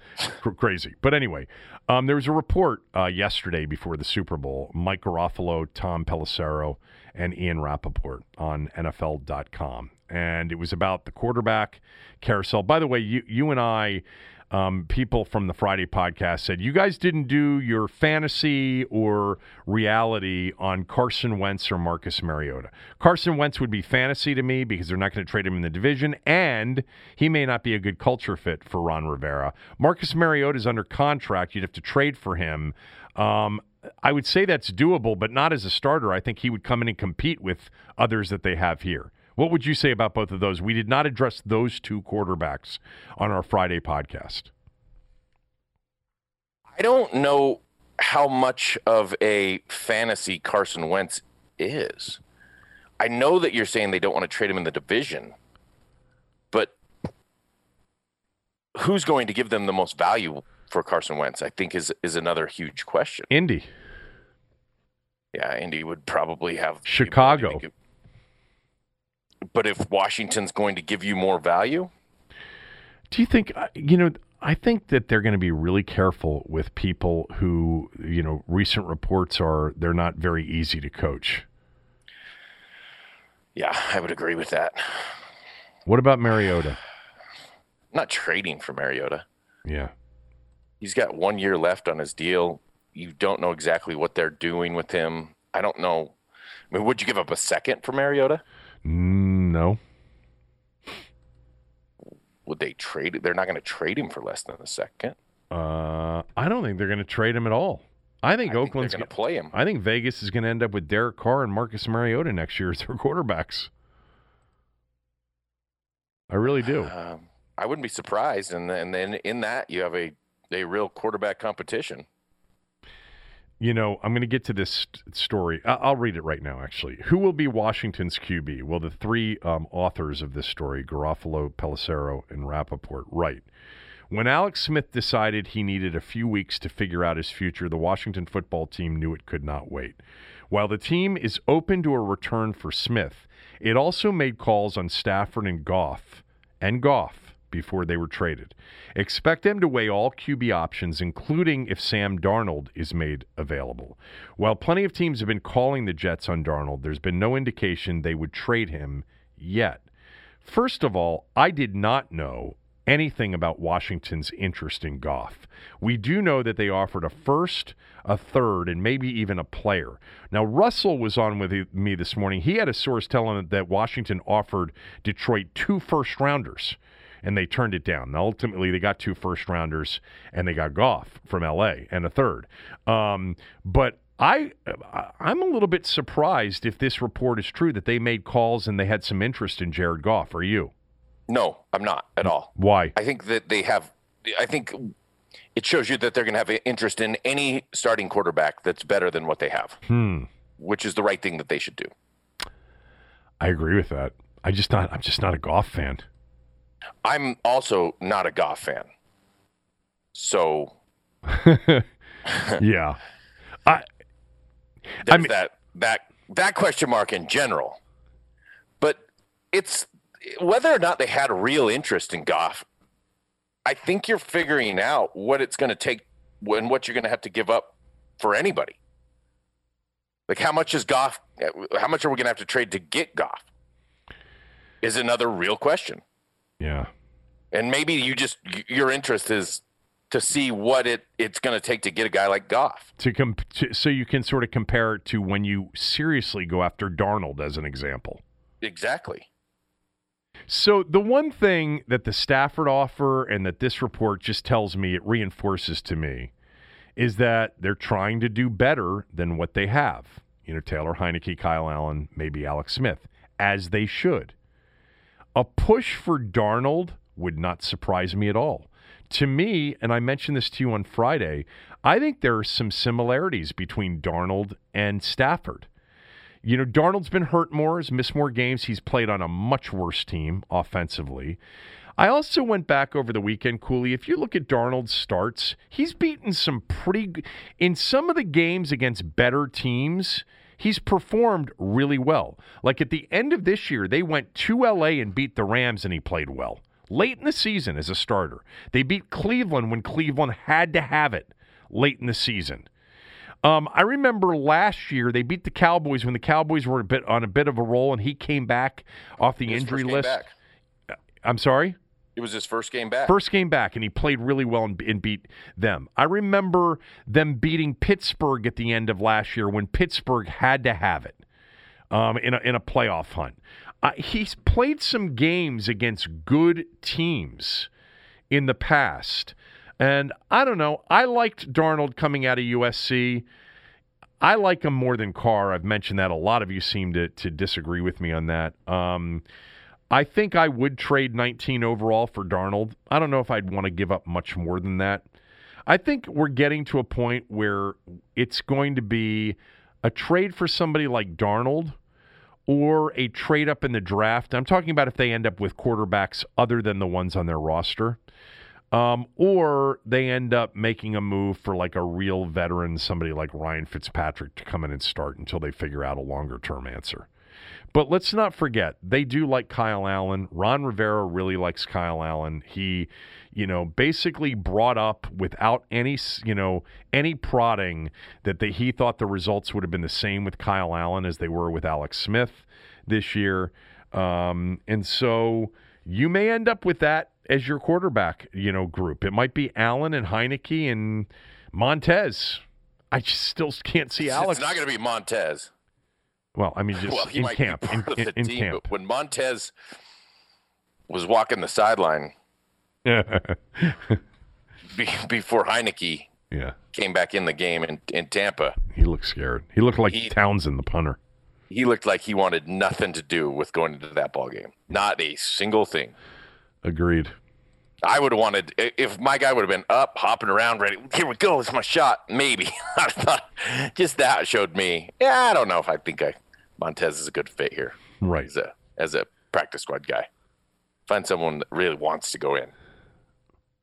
Crazy. But anyway, um, there was a report uh, yesterday before the Super Bowl. Mike Garafolo, Tom Pelissero, and Ian Rapoport on NFL.com. And it was about the quarterback carousel. By the way, you, you and I um, people from the Friday podcast said you guys didn't do your fantasy or reality on Carson Wentz or Marcus Mariota. Carson Wentz would be fantasy to me because they're not going to trade him in the division, and he may not be a good culture fit for Ron Rivera. Marcus Mariota is under contract; you'd have to trade for him. Um, I would say that's doable, but not as a starter. I think he would come in and compete with others that they have here. What would you say about both of those? We did not address those two quarterbacks on our Friday podcast. I don't know how much of a fantasy Carson Wentz is. I know that you're saying they don't want to trade him in the division, but who's going to give them the most value for Carson Wentz? I think is is another huge question. Indy. Yeah, Indy would probably have Chicago. But if Washington's going to give you more value, do you think uh, you know? I think that they're going to be really careful with people who, you know, recent reports are they're not very easy to coach. Yeah, I would agree with that. What about Mariota? Not trading for Mariota. Yeah. He's got one year left on his deal. You don't know exactly what they're doing with him. I don't know. I mean, would you give up a second for Mariota? Mm, no. Would they trade? They're not going to trade him for less than a second. Uh, I don't think they're going to trade him at all. I think I Oakland's going to play him. I think Vegas is going to end up with Derek Carr and Marcus Mariota next year as their quarterbacks. I really do. Uh, I wouldn't be surprised, and then, and then in that you have a a real quarterback competition. You know, I'm going to get to this st- story. I- I'll read it right now, actually. Who will be Washington's QB? Well, the three um, authors of this story, Garafolo, Pelissero, and Rapoport, write. When Alex Smith decided he needed a few weeks to figure out his future, the Washington football team knew it could not wait. While the team is open to a return for Smith, it also made calls on Stafford and Goff and Goff before they were traded. Expect them to weigh all QB options, including if Sam Darnold is made available. While plenty of teams have been calling the Jets on Darnold, there's been no indication they would trade him yet. First of all, I did not know anything about Washington's interest in Goff. We do know that they offered a first, a third, and maybe even a player. Now, Russell was on with me this morning. He had a source telling him that Washington offered Detroit two first rounders and they turned it down. Now, ultimately, they got two first rounders and they got Goff from LA and a third. Um, but I I'm a little bit surprised if this report is true that they made calls and they had some interest in Jared Goff. Are you? No, I'm not at all. Why? I think that they have. I think it shows you that they're going to have an interest in any starting quarterback that's better than what they have, Hmm. which is the right thing that they should do. I agree with that. I just not. I'm just not a Goff fan. I'm also not a Goff fan, so yeah. I. there's mean- that that that question mark in general. But it's whether or not they had a real interest in Goff. I think you're figuring out what it's going to take and what you're going to have to give up for anybody. Like how much is Goff? How much are we going to have to trade to get Goff? Is another real question. Yeah. And maybe you just your interest is to see what it it's going to take to get a guy like Goff. To, comp- to so you can sort of compare it to when you seriously go after Darnold as an example. Exactly. So the one thing that the Stafford offer and that this report just tells me it reinforces to me is that they're trying to do better than what they have. You know, Taylor Heinicke, Kyle Allen, maybe Alex Smith, as they should. A push for Darnold would not surprise me at all. To me, and I mentioned this to you on Friday, I think there are some similarities between Darnold and Stafford. You know, Darnold's been hurt more, has missed more games. He's played on a much worse team offensively. I also went back over the weekend, Cooley. If you look at Darnold's starts, he's beaten some pretty in some of the games against better teams. He's performed really well. Like at the end of this year, they went to LA and beat the Rams, and he played well. Late in the season as a starter, they beat Cleveland when Cleveland had to have it late in the season. Um, I remember last year they beat the Cowboys when the Cowboys were a bit on a bit of a roll, and he came back off the His injury list. back. I'm sorry. It was his first game back. First game back, and he played really well and, and beat them. I remember them beating Pittsburgh at the end of last year when Pittsburgh had to have it um, in, a, in a playoff hunt. Uh, he's played some games against good teams in the past. And I don't know. I liked Darnold coming out of USC. I like him more than Carr. I've mentioned that. A lot of you seem to, to disagree with me on that. Um, I think I would trade 19 overall for Darnold. I don't know if I'd want to give up much more than that. I think we're getting to a point where it's going to be a trade for somebody like Darnold or a trade up in the draft. I'm talking about if they end up with quarterbacks other than the ones on their roster. Um, or they end up making a move for like a real veteran, somebody like Ryan Fitzpatrick to come in and start until they figure out a longer term answer. But let's not forget, they do like Kyle Allen. Ron Rivera really likes Kyle Allen. He, you know, basically brought up without any, you know, any prodding that they, he thought the results would have been the same with Kyle Allen as they were with Alex Smith this year. Um, and so you may end up with that as your quarterback, you know, group. It might be Allen and Heinicke and Montez. I just still can't see Alex. It's not going to be Montez. Well, I mean, just well, he in camp. In, in, of the in team, camp. but when Montez was walking the sideline be, before Heinicke yeah, came back in the game in, in Tampa, he looked scared. He looked like He- Townsend, the punter. he looked like he wanted nothing to do with going into that ball game. Not a single thing. Agreed. I would have wanted if my guy would have been up, hopping around, ready. Here we go. It's my shot. Maybe I thought just that showed me. Yeah, I don't know if I think I Montez is a good fit here. Right as a as a practice squad guy. Find someone that really wants to go in.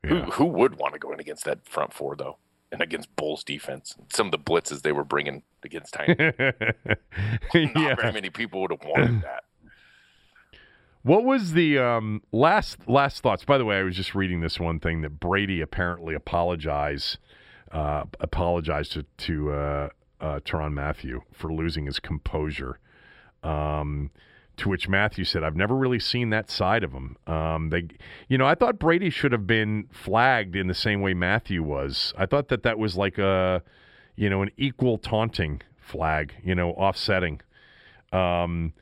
Yeah. Who who would want to go in against that front four though, and against Bowles defense? Some of the blitzes they were bringing against Tiny. Not yeah. very many people would have wanted that. What was the um, last last thoughts? By the way, I was just reading this one thing that Brady apparently apologized uh, apologized to to uh, uh, Tyrann Mathieu for losing his composure. Um, to which Mathieu said, "I've never really seen that side of him." Um, they, you know, I thought Brady should have been flagged in the same way Mathieu was. I thought that that was like a, you know, an equal taunting flag. You know, offsetting. Um,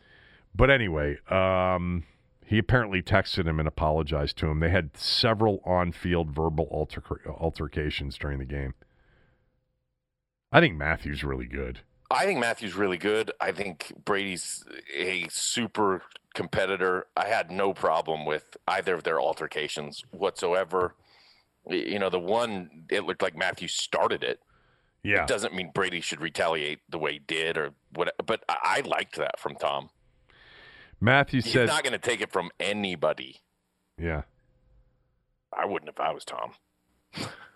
but anyway, um, he apparently texted him and apologized to him. They had several on-field verbal alter- altercations during the game. I think Mathieu's really good. I think Mathieu's really good. I think Brady's a super competitor. I had no problem with either of their altercations whatsoever. You know, the one it looked like Mathieu started it. Yeah, it doesn't mean Brady should retaliate the way he did or what. But I liked that from Tom. Mathieu He's said, not going to take it from anybody. Yeah. I wouldn't if I was Tom.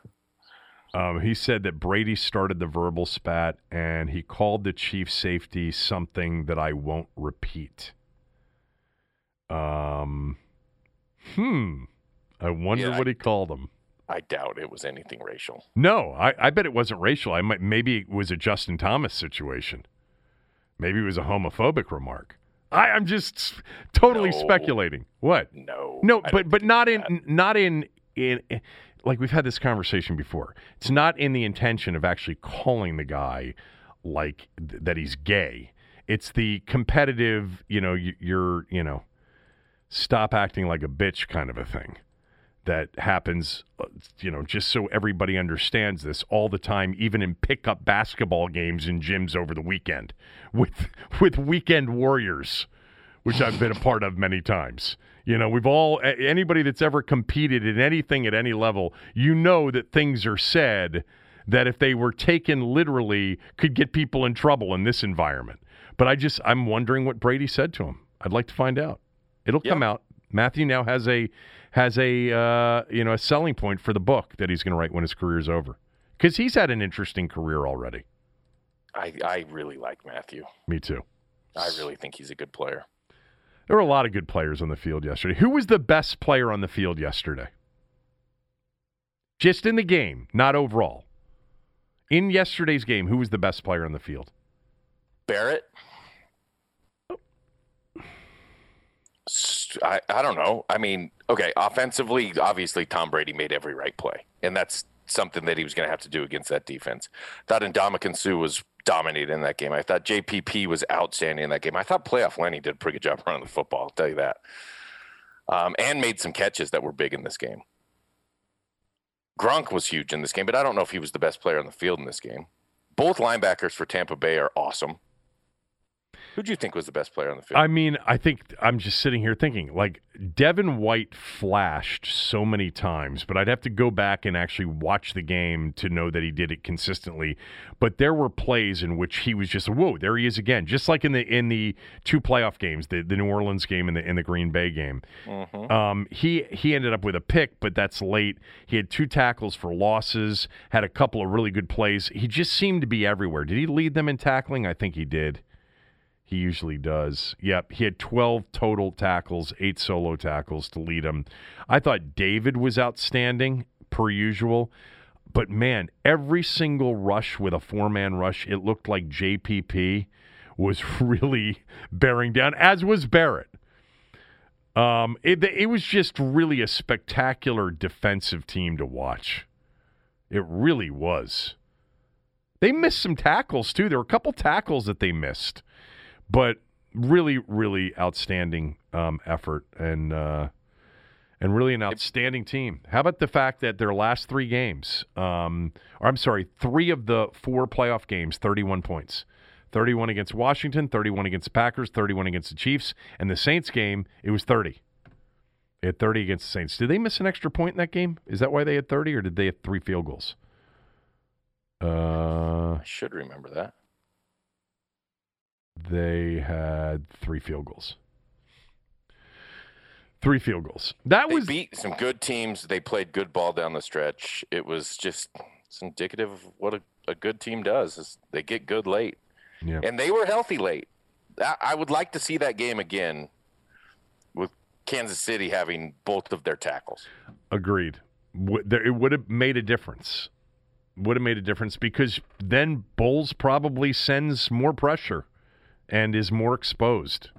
um, he said that Brady started the verbal spat and he called the chief safety something that I won't repeat. Um, hmm. I wonder yeah, what I, he called him. I doubt it was anything racial. No, I, I bet it wasn't racial. I might maybe it was a Justin Thomas situation. Maybe it was a homophobic remark. I, am just totally no. speculating. What? No. No, but but not in not in in like we've had this conversation before. It's not in the intention of actually calling the guy like th- that he's gay. It's the competitive, you know, you're, you know, stop acting like a bitch kind of a thing that happens, uh, you know, just so everybody understands this all the time, even in pickup basketball games in gyms over the weekend with with weekend warriors, which I've been a part of many times. You know, we've all anybody that's ever competed in anything at any level, you know that things are said that if they were taken literally could get people in trouble in this environment. But I just I'm wondering what Brady said to him. I'd like to find out. It'll come out. Mathieu now has a has a uh, you know a selling point for the book that he's going to write when his career's over because he's had an interesting career already. I I really like Mathieu. Me too. I really think he's a good player. There were a lot of good players on the field yesterday. Who was the best player on the field yesterday? Just in the game, not overall. In yesterday's game, who was the best player on the field? Barrett. I, I don't know. I mean, okay, offensively, obviously Tom Brady made every right play, and that's something that he was going to have to do against that defense. Thought Ndamukong Suh was dominated in that game. I thought JPP was outstanding in that game. I thought playoff Lenny did a pretty good job running the football. I'll tell you that. Um, and made some catches that were big in this game. Gronk was huge in this game, but I don't know if he was the best player on the field in this game. Both linebackers for Tampa Bay are awesome. Who do you think was the best player on the field? I mean, I think I'm just sitting here thinking like Devin White flashed so many times, but I'd have to go back and actually watch the game to know that he did it consistently. But there were plays in which he was just whoa, there he is again, just like in the in the two playoff games, the, the New Orleans game and the in the Green Bay game. Mm-hmm. Um, he he ended up with a pick, but that's late. He had two tackles for losses, had a couple of really good plays. He just seemed to be everywhere. Did he lead them in tackling? I think he did. He usually does. Yep, he had 12 total tackles, eight solo tackles to lead him. I thought David was outstanding, per usual. But man, every single rush with a four man rush, it looked like JPP was really bearing down, as was Barrett. Um, it, it was just really a spectacular defensive team to watch. It really was. They missed some tackles, too. There were a couple tackles that they missed. But really, really outstanding um, effort and uh, and really an outstanding team. How about the fact that their last three games, um, or I'm sorry, three of the four playoff games, 31 points. 31 against Washington, 31 against the Packers, 31 against the Chiefs, and the Saints game, it was 30. They had 30 against the Saints. Did they miss an extra point in that game? Is that why they had 30, or did they have three field goals? Uh, I should remember that. They had three field goals. Three field goals. That They was beat some good teams. They played good ball down the stretch. It was just it's indicative of what a, a good team does. Is they get good late, yeah. and they were healthy late. I, I would like to see that game again with Kansas City having both of their tackles. Agreed. It would have made a difference. Would have made a difference because then Bowles probably sends more pressure and is more exposed.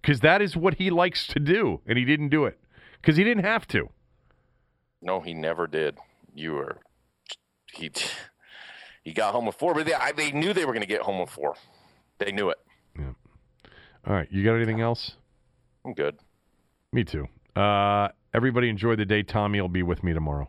Because that is what he likes to do, and he didn't do it because he didn't have to. No, he never did. You were he he got home with four, but they, I, they knew they were going to get home with four. They knew it. Yeah. All right, you got anything else? I'm good. Me too. Uh, everybody enjoy the day. Tommy will be with me tomorrow.